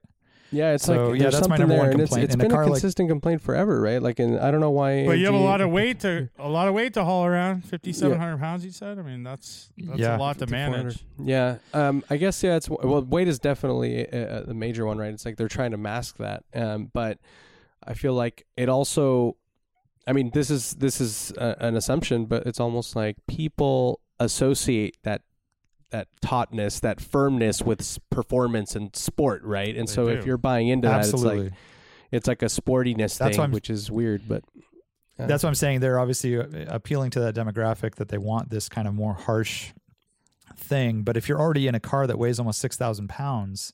Yeah, it's So, like yeah, there's that's my something number there, one and it's, complaint. it's In a been a car like- consistent complaint forever, right? Like, and I don't know why. But you have a lot of weight to a lot of weight to haul around. Fifty seven hundred pounds. You said. I mean, that's that's Yeah. a lot to manage. Yeah, um, I guess yeah. It's well, weight is definitely a, a major one, right? It's like they're trying to mask that, um, but I feel like it also. I mean, this is this is a, an assumption, but it's almost like people associate that that tautness, that firmness with performance and sport, right? And They so if you're buying into that, it's like it's like a sportiness That's thing, which is weird, but That's what I'm saying. They're obviously uh, appealing to that demographic that they want this kind of more harsh thing. But if you're already in a car that weighs almost 6,000 pounds,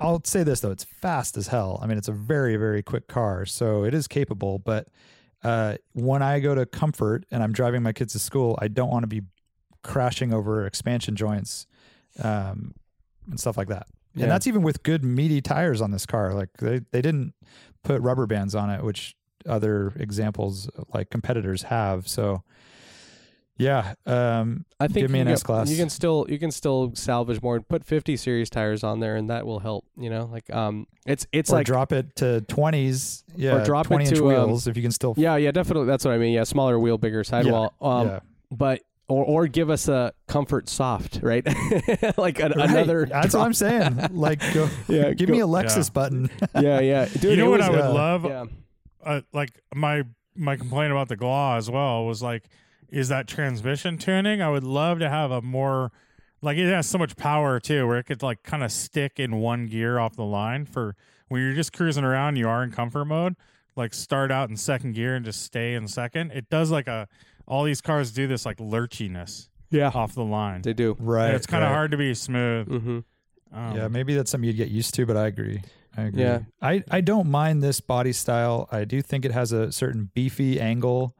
I'll say this though, it's fast as hell. I mean, it's a very, very quick car. So it is capable. But uh, when I go to comfort and I'm driving my kids to school, I don't want to be crashing over expansion joints um, and stuff like that. Yeah. And that's even with good meaty tires on this car. Like they, they didn't put rubber bands on it, which other examples like competitors have. So yeah, um, I think give me an can- S-Class. You can still you can still salvage more and put 50 series tires on there, and that will help. You know, like um, it's it's or like drop it to 20s. Yeah, drop it 20 inch to, um, wheels if you can still. yeah, yeah, definitely. That's what I mean. Yeah, smaller wheel, bigger sidewall. um, yeah. but or or give us a comfort soft, right? like an, Right. another. That's what I'm saying. Like, go, Yeah, give go- me a Lexus Yeah. button. yeah, yeah. Dude, you know what was, I would uh, love? Yeah. uh, like my my complaint about the GLA as well was like, is that transmission tuning? I would love to have a more like it has so much power too, where it could like kind of stick in one gear off the line for when you're just cruising around. You are in comfort mode, like start out in second gear and just stay in second. It does like a all these cars do this like lurchiness Yeah, off the line. they do. Right. And it's kind of right. hard to be smooth. hmm Um, Yeah, maybe that's something you'd get used to, but I agree. I agree. Yeah. I, I don't mind this body style. I do think it has a certain beefy angle.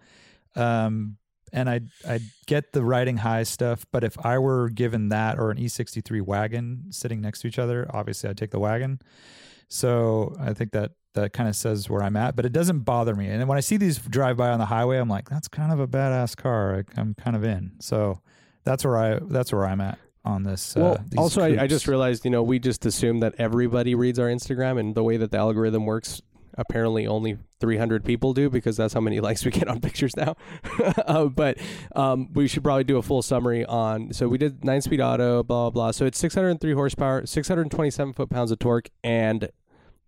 Um, and I I get the riding high stuff, but if I were given that or an E63 wagon sitting next to each other, obviously I'd take the wagon. So I think that that kind of says where I'm at, but it doesn't bother me. And when I see these drive by on the highway, I'm like, that's kind of a badass car. I, I'm kind of in. So that's where I that's where I'm at on this. Well, uh, these also, I, I just realized, you know, we just assume that everybody reads our Instagram, and the way that the algorithm works, apparently only 300 people do because that's how many likes we get on pictures now. uh, but um, we should probably do a full summary on. So we did nine speed auto, blah, blah, blah. So it's 603 horsepower, 627 foot pounds of torque, and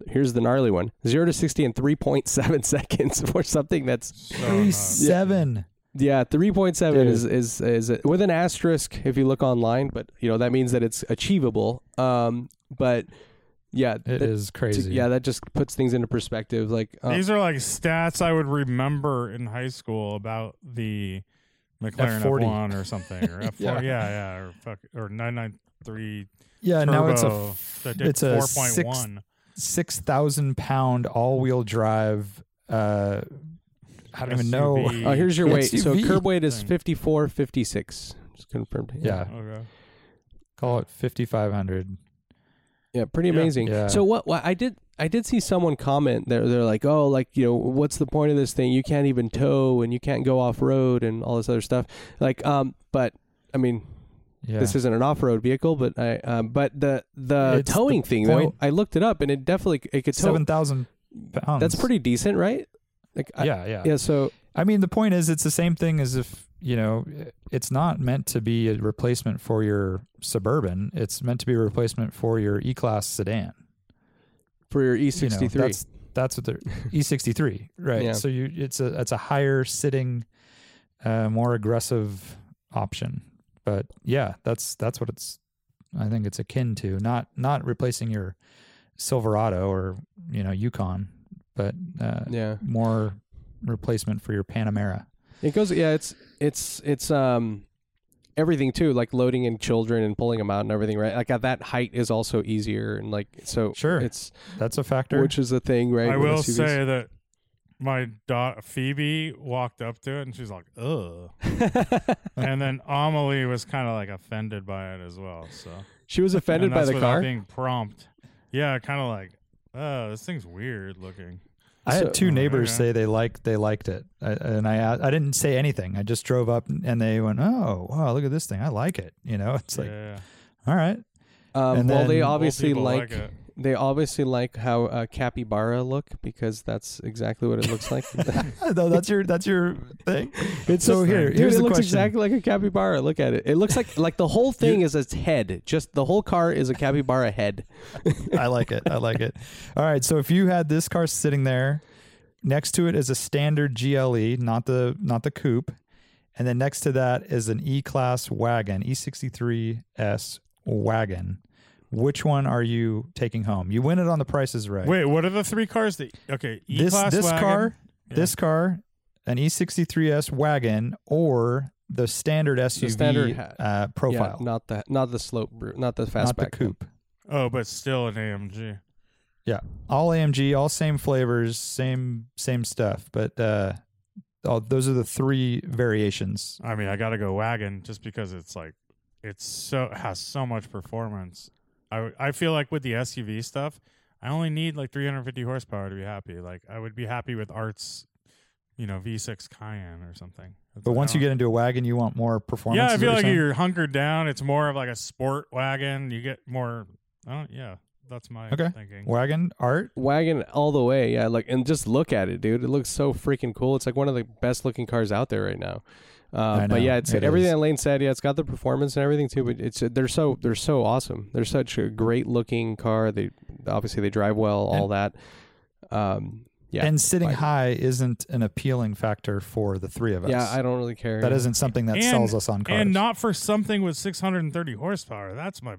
here's the gnarly one zero to 60 in 3.7 seconds for something that's so three seven. yeah, three point seven point Dude. seven is is is with an asterisk if you look online, but you know that means that it's achievable. Um, but yeah, It that- is crazy. yeah, that just puts things into perspective. Like, uh, These are like stats I would remember in high school about the McLaren F40. F1 or something or F4. Yeah. yeah. yeah, or fuck or 993 Yeah, turbo. now it's a that did it's a 4.1. six thousand pound all wheel drive. Uh, I don't even know. SUV. oh, here's your weight. So SUV curb weight is thing. 54, 56. Just confirmed. Yeah, Okay. call it fifty five hundred. Yeah, pretty Yeah. amazing. Yeah. So what, what I did I did see someone comment they're they're like, "Oh, like, you know, what's the point of this thing? You can't even tow and you can't go off road and all this other stuff." Like um but I mean, Yeah, this isn't an off-road vehicle, but I um but the the It's the towing thing though, point. I looked it up and it definitely it could tow. seven thousand pounds. That's pretty decent, right? Like I, yeah, yeah, yeah, so I mean, the point is, it's the same thing as if you know, it's not meant to be a replacement for your suburban. It's meant to be a replacement for your E class sedan. for your You know, E63. that's that's what they're E sixty three, right? Yeah. So you, it's a it's a higher sitting, uh, more aggressive option. But yeah, that's that's what it's. I think it's akin to not not replacing your Silverado or you know Yukon, but uh, yeah. more replacement for your Panamera. It goes yeah, it's it's it's um everything too, like loading in children and pulling them out and everything, right? Like at that height is also easier and like so Sure. it's That's a factor. which is the thing, right? I with will SUVs. say that my daughter Phoebe walked up to it and she's like, "Ugh," and then Amelie was kind of like offended by it as well. So she was offended by the without car. being prompt. Yeah, kind of like, "Oh, this thing's weird looking." I had two neighbors Okay. say they liked they liked it, I, and I I didn't say anything. I just drove up and they went, "Oh, wow, look at this thing! I like it." You know, it's like, yeah, all right, Um, well, they then- Old obviously people like, it. They obviously like how uh, capybara look because that's exactly what it looks like. no, that's your that's your thing. It's So here- dude, here's it the looks question. exactly like a capybara. Look at it. It looks like like the whole thing is its head. Just the whole car is a capybara head. I like it. I like it. All right, so if you had this car sitting there, next to it is a standard GLE, not the not the coupe, and then next to that is an E class wagon, E63S wagon. Which one are you taking home? You win it on the prices right. Wait, what are the three cars that? Okay, E this class this wagon? car, Yeah. this car, an E63s wagon or the standard SUV standard uh, profile, Yeah, not the not the slope, route, not the fastback not the coupe. Oh, but still an AMG. Yeah, all AMG, all same flavors, same same stuff, but uh, all, those are the three variations. I mean, I got to go wagon just because it's like it's so has so much performance. I I feel like with the SUV stuff, I only need like 350 horsepower to be happy. Like I would be happy with Art's, you know, V6 Cayenne or something. But once you get into a wagon, you want more performance. yeah, I feel like you're saying? you're hunkered down. It's more of like a sport wagon. You get more. Oh yeah, that's my Okay. thinking. wagon art. wagon all the way. Yeah, like and just look at it, dude. It looks so freaking cool. It's like one of the best looking cars out there right now. Uh, but yeah, it's it everything is. that Lane said. Yeah, it's got the performance and everything too. But it's they're so they're so awesome. They're such a great looking car. They obviously they drive well, all that. Um, yeah, and sitting wagon. high isn't an appealing factor for the three of us. yeah. I don't really care. That isn't something that And- sells us on cars. and not for something with 630 horsepower. That's my.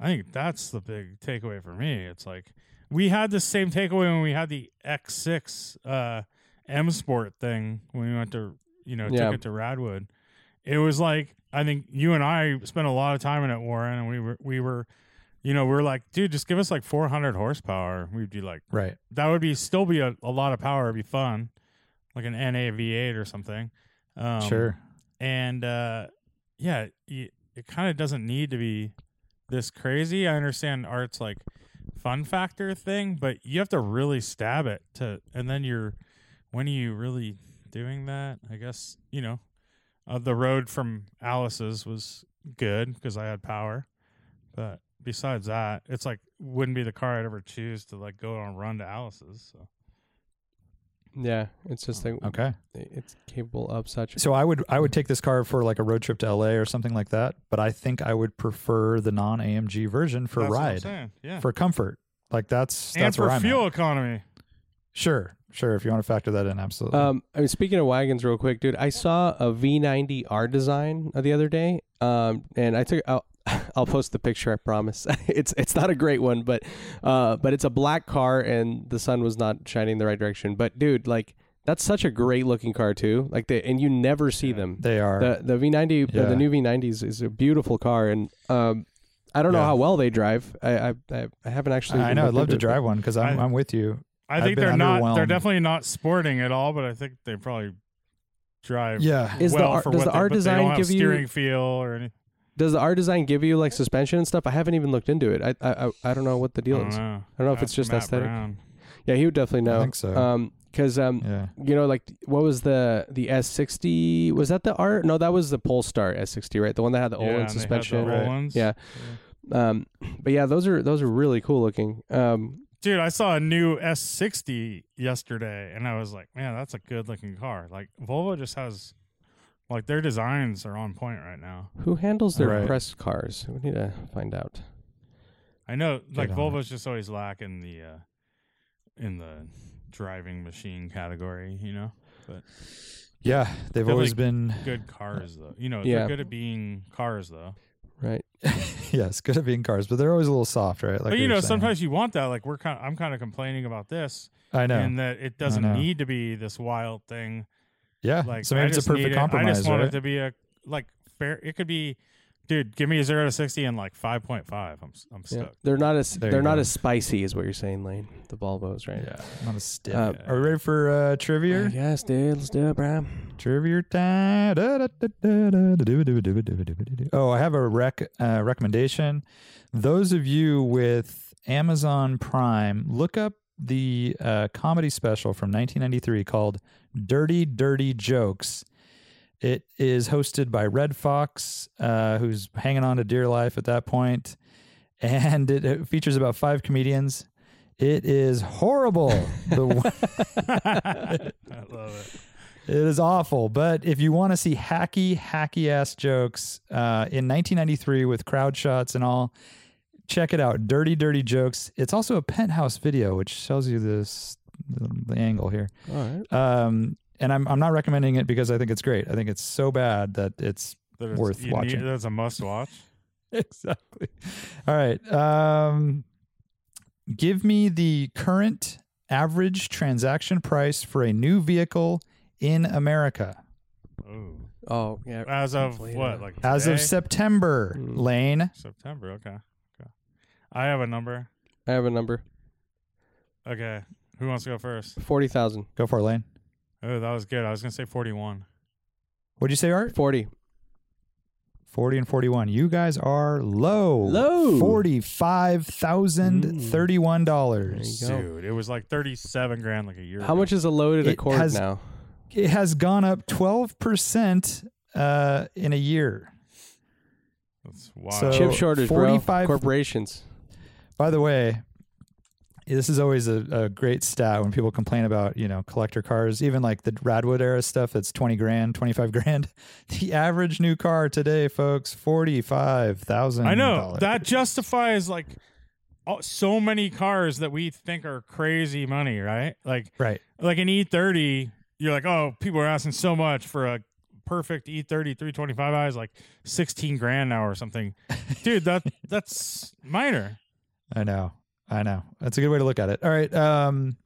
I think that's the big takeaway for me. It's like we had the same takeaway when we had the X6 uh, M Sport thing when we went to you know Yeah. took it to Radwood. It was like I think you and I spent a lot of time in it, Warren, and we were we were, you know, we are like, dude, just give us like 400 horsepower. We'd be like, right. that would be still be a, a lot of power. It'd be fun, like an NA V8 or something. Um, sure. and uh yeah y it kind of doesn't need to be this crazy i understand art's like fun factor thing but you have to really stab it to and then you're when you really doing that i guess you know uh, the road from alice's was good because i had power but besides that it's like wouldn't be the car i'd ever choose to like go on a run to alice's so Yeah, it's just like Okay. it's capable of such. So I would I would take this car for like a road trip to LA or something like that, but I think I would prefer the non AMG version for that's what I'm ride, saying. yeah for comfort. Like that's and that's for where I'm fuel at. economy Sure, sure. If you want to factor that in, absolutely. Um, I mean, speaking of wagons, real quick, dude, I saw a V90 R design uh, the other day. Um, and I took. I'll, I'll post the picture. I promise. it's it's not a great one, but uh, but it's a black car, and the sun was not shining the right direction. But dude, like that's such a great looking car too. Like they and you never see them. they are. The the V90, uh, Yeah. the new V90s is a beautiful car, and um, I don't know how well they drive. I I I, I haven't actually. I know. I'd love to into it, drive one because I'm I'm with you. I think they're not. They're definitely not sporting at all, but I think they probably drive Yeah. Is the well R- for does what the they, but they design don't have give you- steering feel or anything. Does the R design give you like suspension and stuff? I haven't even looked into it. I I I, I don't know what the deal don't is. know. I don't know if it's Ask just Matt aesthetic. Brown. Yeah, he would definitely know. I think so. Um, because um, yeah. you know, like what was the the S60? Was that the R? No, that was the Polestar S60, right? The one that had the Yeah, and Olin they had the suspension. Right. Öhlins. Yeah. Um, but yeah, those are those are really cool looking. Um, Dude, I saw a new S60 yesterday, and I was like, man, that's a good looking car. Like Volvo just has, like their designs are on point right now. who handles their Right. press cars? We need to find out. I know, like on Volvo's just always lacking the, uh in the driving machine category. You know, But Yeah. They've They're always like been good cars though. You know, Yeah. they're good at being cars though. Right. yes, good at being cars, but they're always a little soft, right? Like but you know, saying. sometimes you want that. Like we're kind, of, I'm kind of complaining about this, I know. and that it doesn't need to be this wild thing. yeah. Like so I maybe it's a perfect it- I compromise, just want right? it to be a like fair. It could be, dude, give me a zero to sixty in like five point five. I'm I'm stuck. Yeah. They're not as There they're not go. as spicy as what you're saying, Lane. The Volvos, right? Yeah, not as stiff. Uh, Are we ready for uh, trivia? yes, dude. Let's do it, bro. Trivia time. Oh, I have a rec uh, recommendation. Those of you with Amazon Prime, look up the uh, comedy special from 1993 called "Dirty Dirty Jokes." It is hosted by Redd Foxx, uh, who's hanging on to dear life at that point, and it, it features about five comedians. It is horrible. the I love it. it is awful. But if you want to see hacky, hacky ass jokes uh, in 1993 with crowd shots and all, check it out. Dirty, dirty jokes. It's also a penthouse video, which tells you this the, the angle here. All right. Um, and I'm I'm not recommending it because I think it's great. I think it's so bad that it's That it's- Worth you need- watching. That's a must watch. exactly. All right. Um, give me the current average transaction price for a new vehicle in America Ooh. Oh yeah. As of Hopefully, what? yeah. Like as of? September? Mm. Lane, September. Okay. Okay. I have a number. I have a number. Okay. Who wants to go first? Forty thousand. go for it, Lane. Oh, that was good. I was gonna say forty-one. What'd you say, Art? Forty. 40 and 41. You guys are low. Low. $45,031. There you go. Dude, it was like thirty-seven grand like a year. Ago. How ago. much is a loaded It Accord has- now? It has gone up 12% uh, in a year. That's wild. So- Chip shortage, bro. 45 Corporations. By the way, this is always a, a great stat when people complain about, you know, collector cars, even like the Radwood era stuff that's 20 grand, 25 grand. The average new car today, folks, $45,000. I know that justifies like so many cars that we think are crazy money, right? Like Right. like an E30, you're like, oh, people are asking so much for a perfect E E30 325i is like 16 grand now or something. Dude, that that's minor. I know. I know. That's a good way to look at it. All right. Um,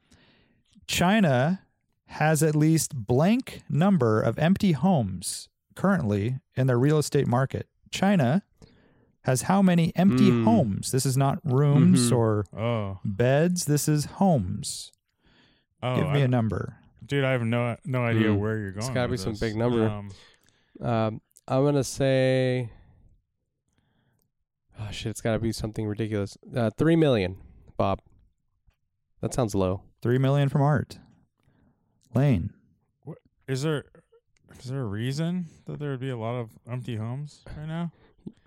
China has at least blank number of empty homes currently in their real estate market. China has how many empty Mm. homes? This is not rooms Mhm. or Oh. beds. This is homes. Oh, Give me I- a number. dude, I have no no idea Mm. where you're going. It's gotta be with some this. big number. Um, Um, I'm gonna say. Oh shit! It's gotta be something ridiculous. Uh, Three million, Bob. That sounds low. Three million from Art. Lane. is there is there a reason that there would be a lot of empty homes right now?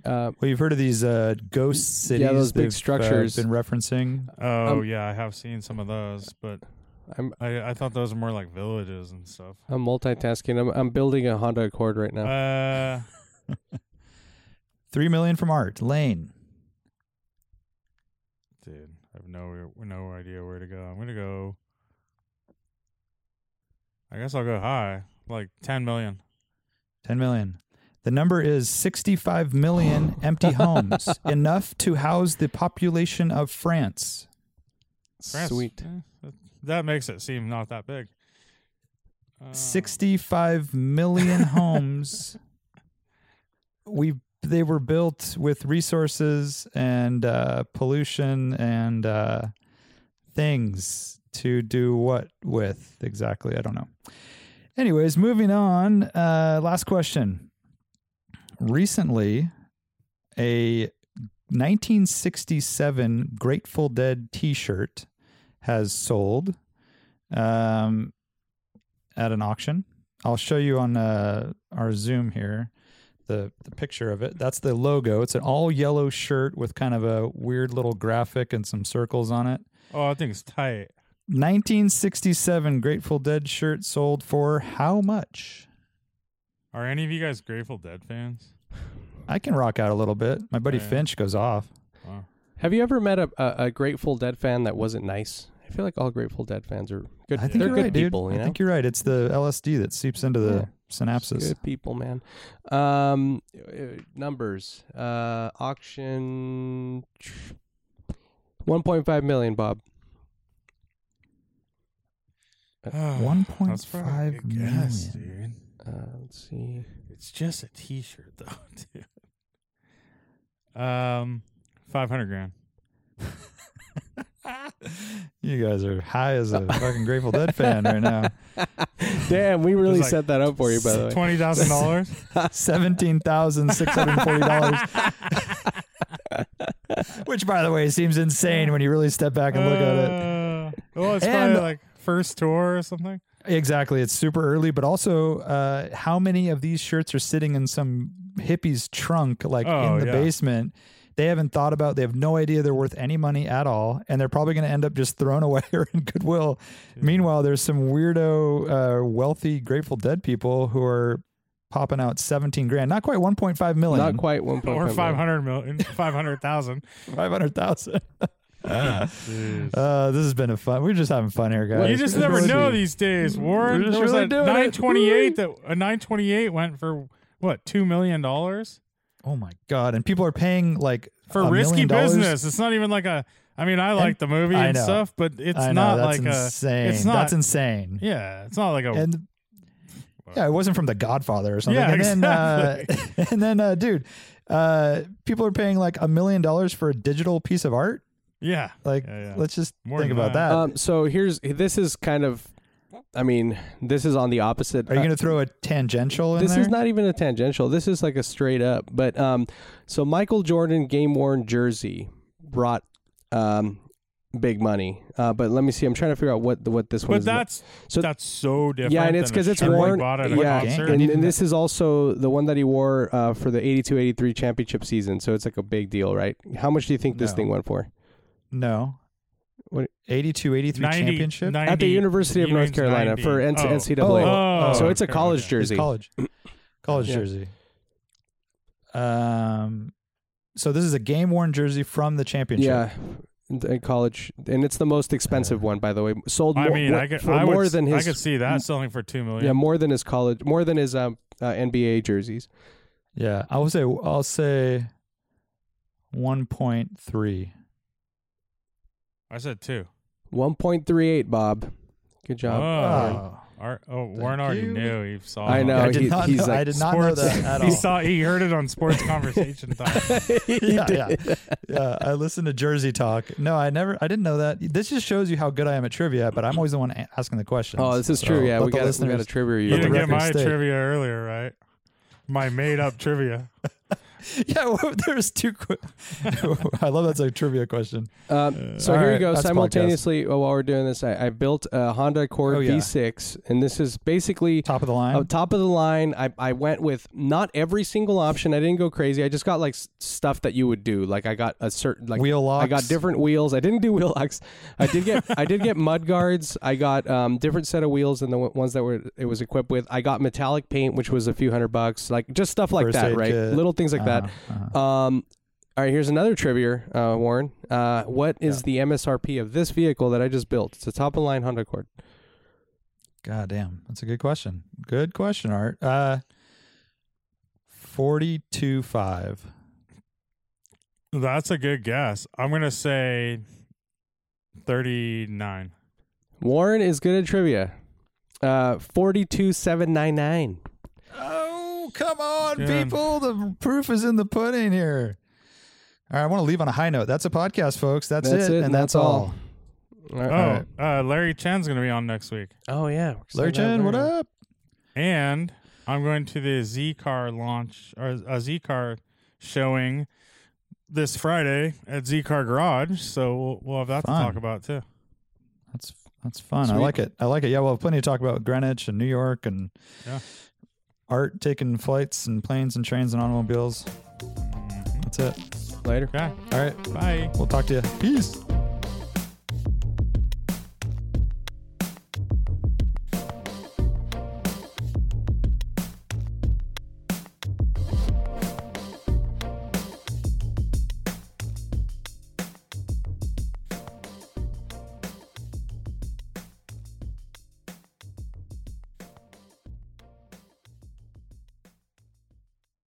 Uh, Well, you've heard of these uh, ghost cities. Yeah, those big they've, uh, structures. been referencing. Oh Um, yeah, I have seen some of those, but I'm I I thought those were more like villages and stuff. I'm multitasking. I'm I'm building a Honda Accord right now. Uh, Three million from Art. Lane. Dude, I have no no idea where to go. I'm gonna go. I guess I'll go high, like 10 million. 10 million. The number is 65 million empty homes, enough to house the population of France. France, Sweet. eh, that, that makes it seem not that big. Uh, 65 million homes. We they were built with resources and uh, pollution and uh, things to do what with exactly? I don't know. Anyways, moving on. Uh, last question. Recently, a 1967 Grateful Dead T-shirt has sold um, at an auction. I'll show you on uh, our Zoom here the the picture of it. That's the logo. It's an all yellow shirt with kind of a weird little graphic and some circles on it. Oh, I think it's tight. 1967 Grateful Dead shirt sold for how much? Are any of you guys Grateful Dead fans? I can rock out a little bit. My buddy Yeah. Finch goes off. Wow. Have you ever met a, a a Grateful Dead fan that wasn't nice? I feel like all Grateful Dead fans are good. I think They're you're good right, people. dude. You I think you're right. It's the LSD that seeps into the Yeah. Synapses. Good people, man. Um, uh, numbers. Uh, auction. One point five million, Bob. One point That's probably a five good guess, million. dude. Uh, let's see. It's just a T-shirt, though, dude. Um, five hundred grand. You guys are high as a fucking Grateful Dead fan right now. Damn, we really like set that up for you, by the way. Twenty thousand dollars. Seventeen thousand six hundred forty dollars. Which, by the way, seems insane when you really step back and look at it. Uh, Well, it's And- probably like first tour or something. Exactly, it's super early, but also, uh, how many of these shirts are sitting in some hippie's trunk, like Oh, in the yeah. basement? They haven't thought about. They have no idea they're worth any money at all, and they're probably going to end up just thrown away or in Goodwill. Meanwhile, there's some weirdo, uh, wealthy Grateful Dead people who are popping out 17 grand, not quite 1.5 million, Not quite one point Or five hundred million, five hundred thousand. 500,000. Uh, this has been a fun. We're just having fun here, guys. You just It's never really- know these days, Warren. We're There was really a doing nine twenty eight that a nine twenty eight went for what two million dollars Oh my god! And people are paying like for risky business. It's not even like a. I mean, I like the movie and stuff, but it's I know not that's like a. It's not. that's insane. Yeah, it's not like a. And Yeah, it wasn't from The Godfather or something. Yeah, and then, uh, and then, uh, dude, uh, people are paying like a million dollars for a digital piece of art. Yeah. Like, Yeah, yeah. let's just More think about that. that. Um, so here's this is kind of, I mean, this is on the opposite. are you uh, going to throw a tangential in this there? is not even a tangential. This is like a straight up. But um, so Michael Jordan game worn jersey brought um big money. Uh, but let me see. I'm trying to figure out what what this one But is. that's So- that's so different. yeah, and it's because it's worn. bought at a Yeah, concert. and, Even and this is also the one that he wore uh, for the 82-83 championship season. So it's like a big deal, right? How much do you think this No. thing went for? no. What- 82, 83 90 championship? 90 At the University of North Carolina 90. for N- Oh. NCAA. Oh, so it's a college jersey. It's college. College Yeah. jersey. Um, so this is a game worn jersey from the championship. Yeah, in- in college, and it's the most expensive one, by the way. Sold. I more, mean, more- I could, for I more would, than I could see that selling for two million. yeah, more than his college, more than his um, uh, NBA jerseys. Yeah, I will say I'll say 1.3. I said two. One point three eight, Bob. Good job. Oh, ah. Ar- oh, Warren already you. knew. He saw. I know. I did he- not he's know, like I did not know that at he saw. He heard it on Sports Conversation Time. yeah, yeah, yeah. I listened to Jersey Talk. No, I never. I didn't know that. This just shows you how good I am at trivia. But I'm always the one asking the questions. Oh, this is So true. Yeah, let we the got, we got a trivia. You didn't get my state. trivia earlier, right? My made-up trivia. Yeah, well, there's two. Qu- I love that's a trivia question. Um, so All here right, you go. Simultaneously, while we're doing this, I, I built a Honda Accord Oh, yeah. V6, and this is basically Top of the line. Uh, top of the line. I, I went with not every single option. I didn't go crazy. I just got like stuff that you would do. Like I got a certain like Wheel locks. I got different wheels. I didn't do wheel locks. I did get I did get mud guards. I got um different set of wheels than the ones that were it was equipped with. I got metallic paint, which was a few hundred bucks. Like just stuff like First that, right? kit. Little things like that. Uh-huh, uh-huh. Um, all right, here's another trivia, uh, Warren. Uh, what is the MSRP of this vehicle that I just built? It's a top of line Honda Accord. God damn, that's a good question. Good question, Art. Uh, forty-two five. That's a good guess. I'm gonna say thirty-nine. Warren is good at trivia. Uh, forty-two seven nine nine. Oh, come on, Yeah. people! The proof is in the pudding here. All right, I want to leave on a high note. That's a podcast, folks. That's, That's it, and that's, all. All Oh, right. uh, Larry Chen's gonna be on next week, Oh yeah, Larry Chen, what up? and I'm going to the Z Car launch or a Z Car showing this Friday at Z Car Garage. So we'll, we'll have that Fun. to talk about too. That's that's fun. I like it. I like it. Yeah, we'll have plenty to talk about Greenwich and New York and Yeah. Art taking flights and planes and trains and automobiles. That's it. Later. Okay, All right, bye. we'll talk to you. Peace.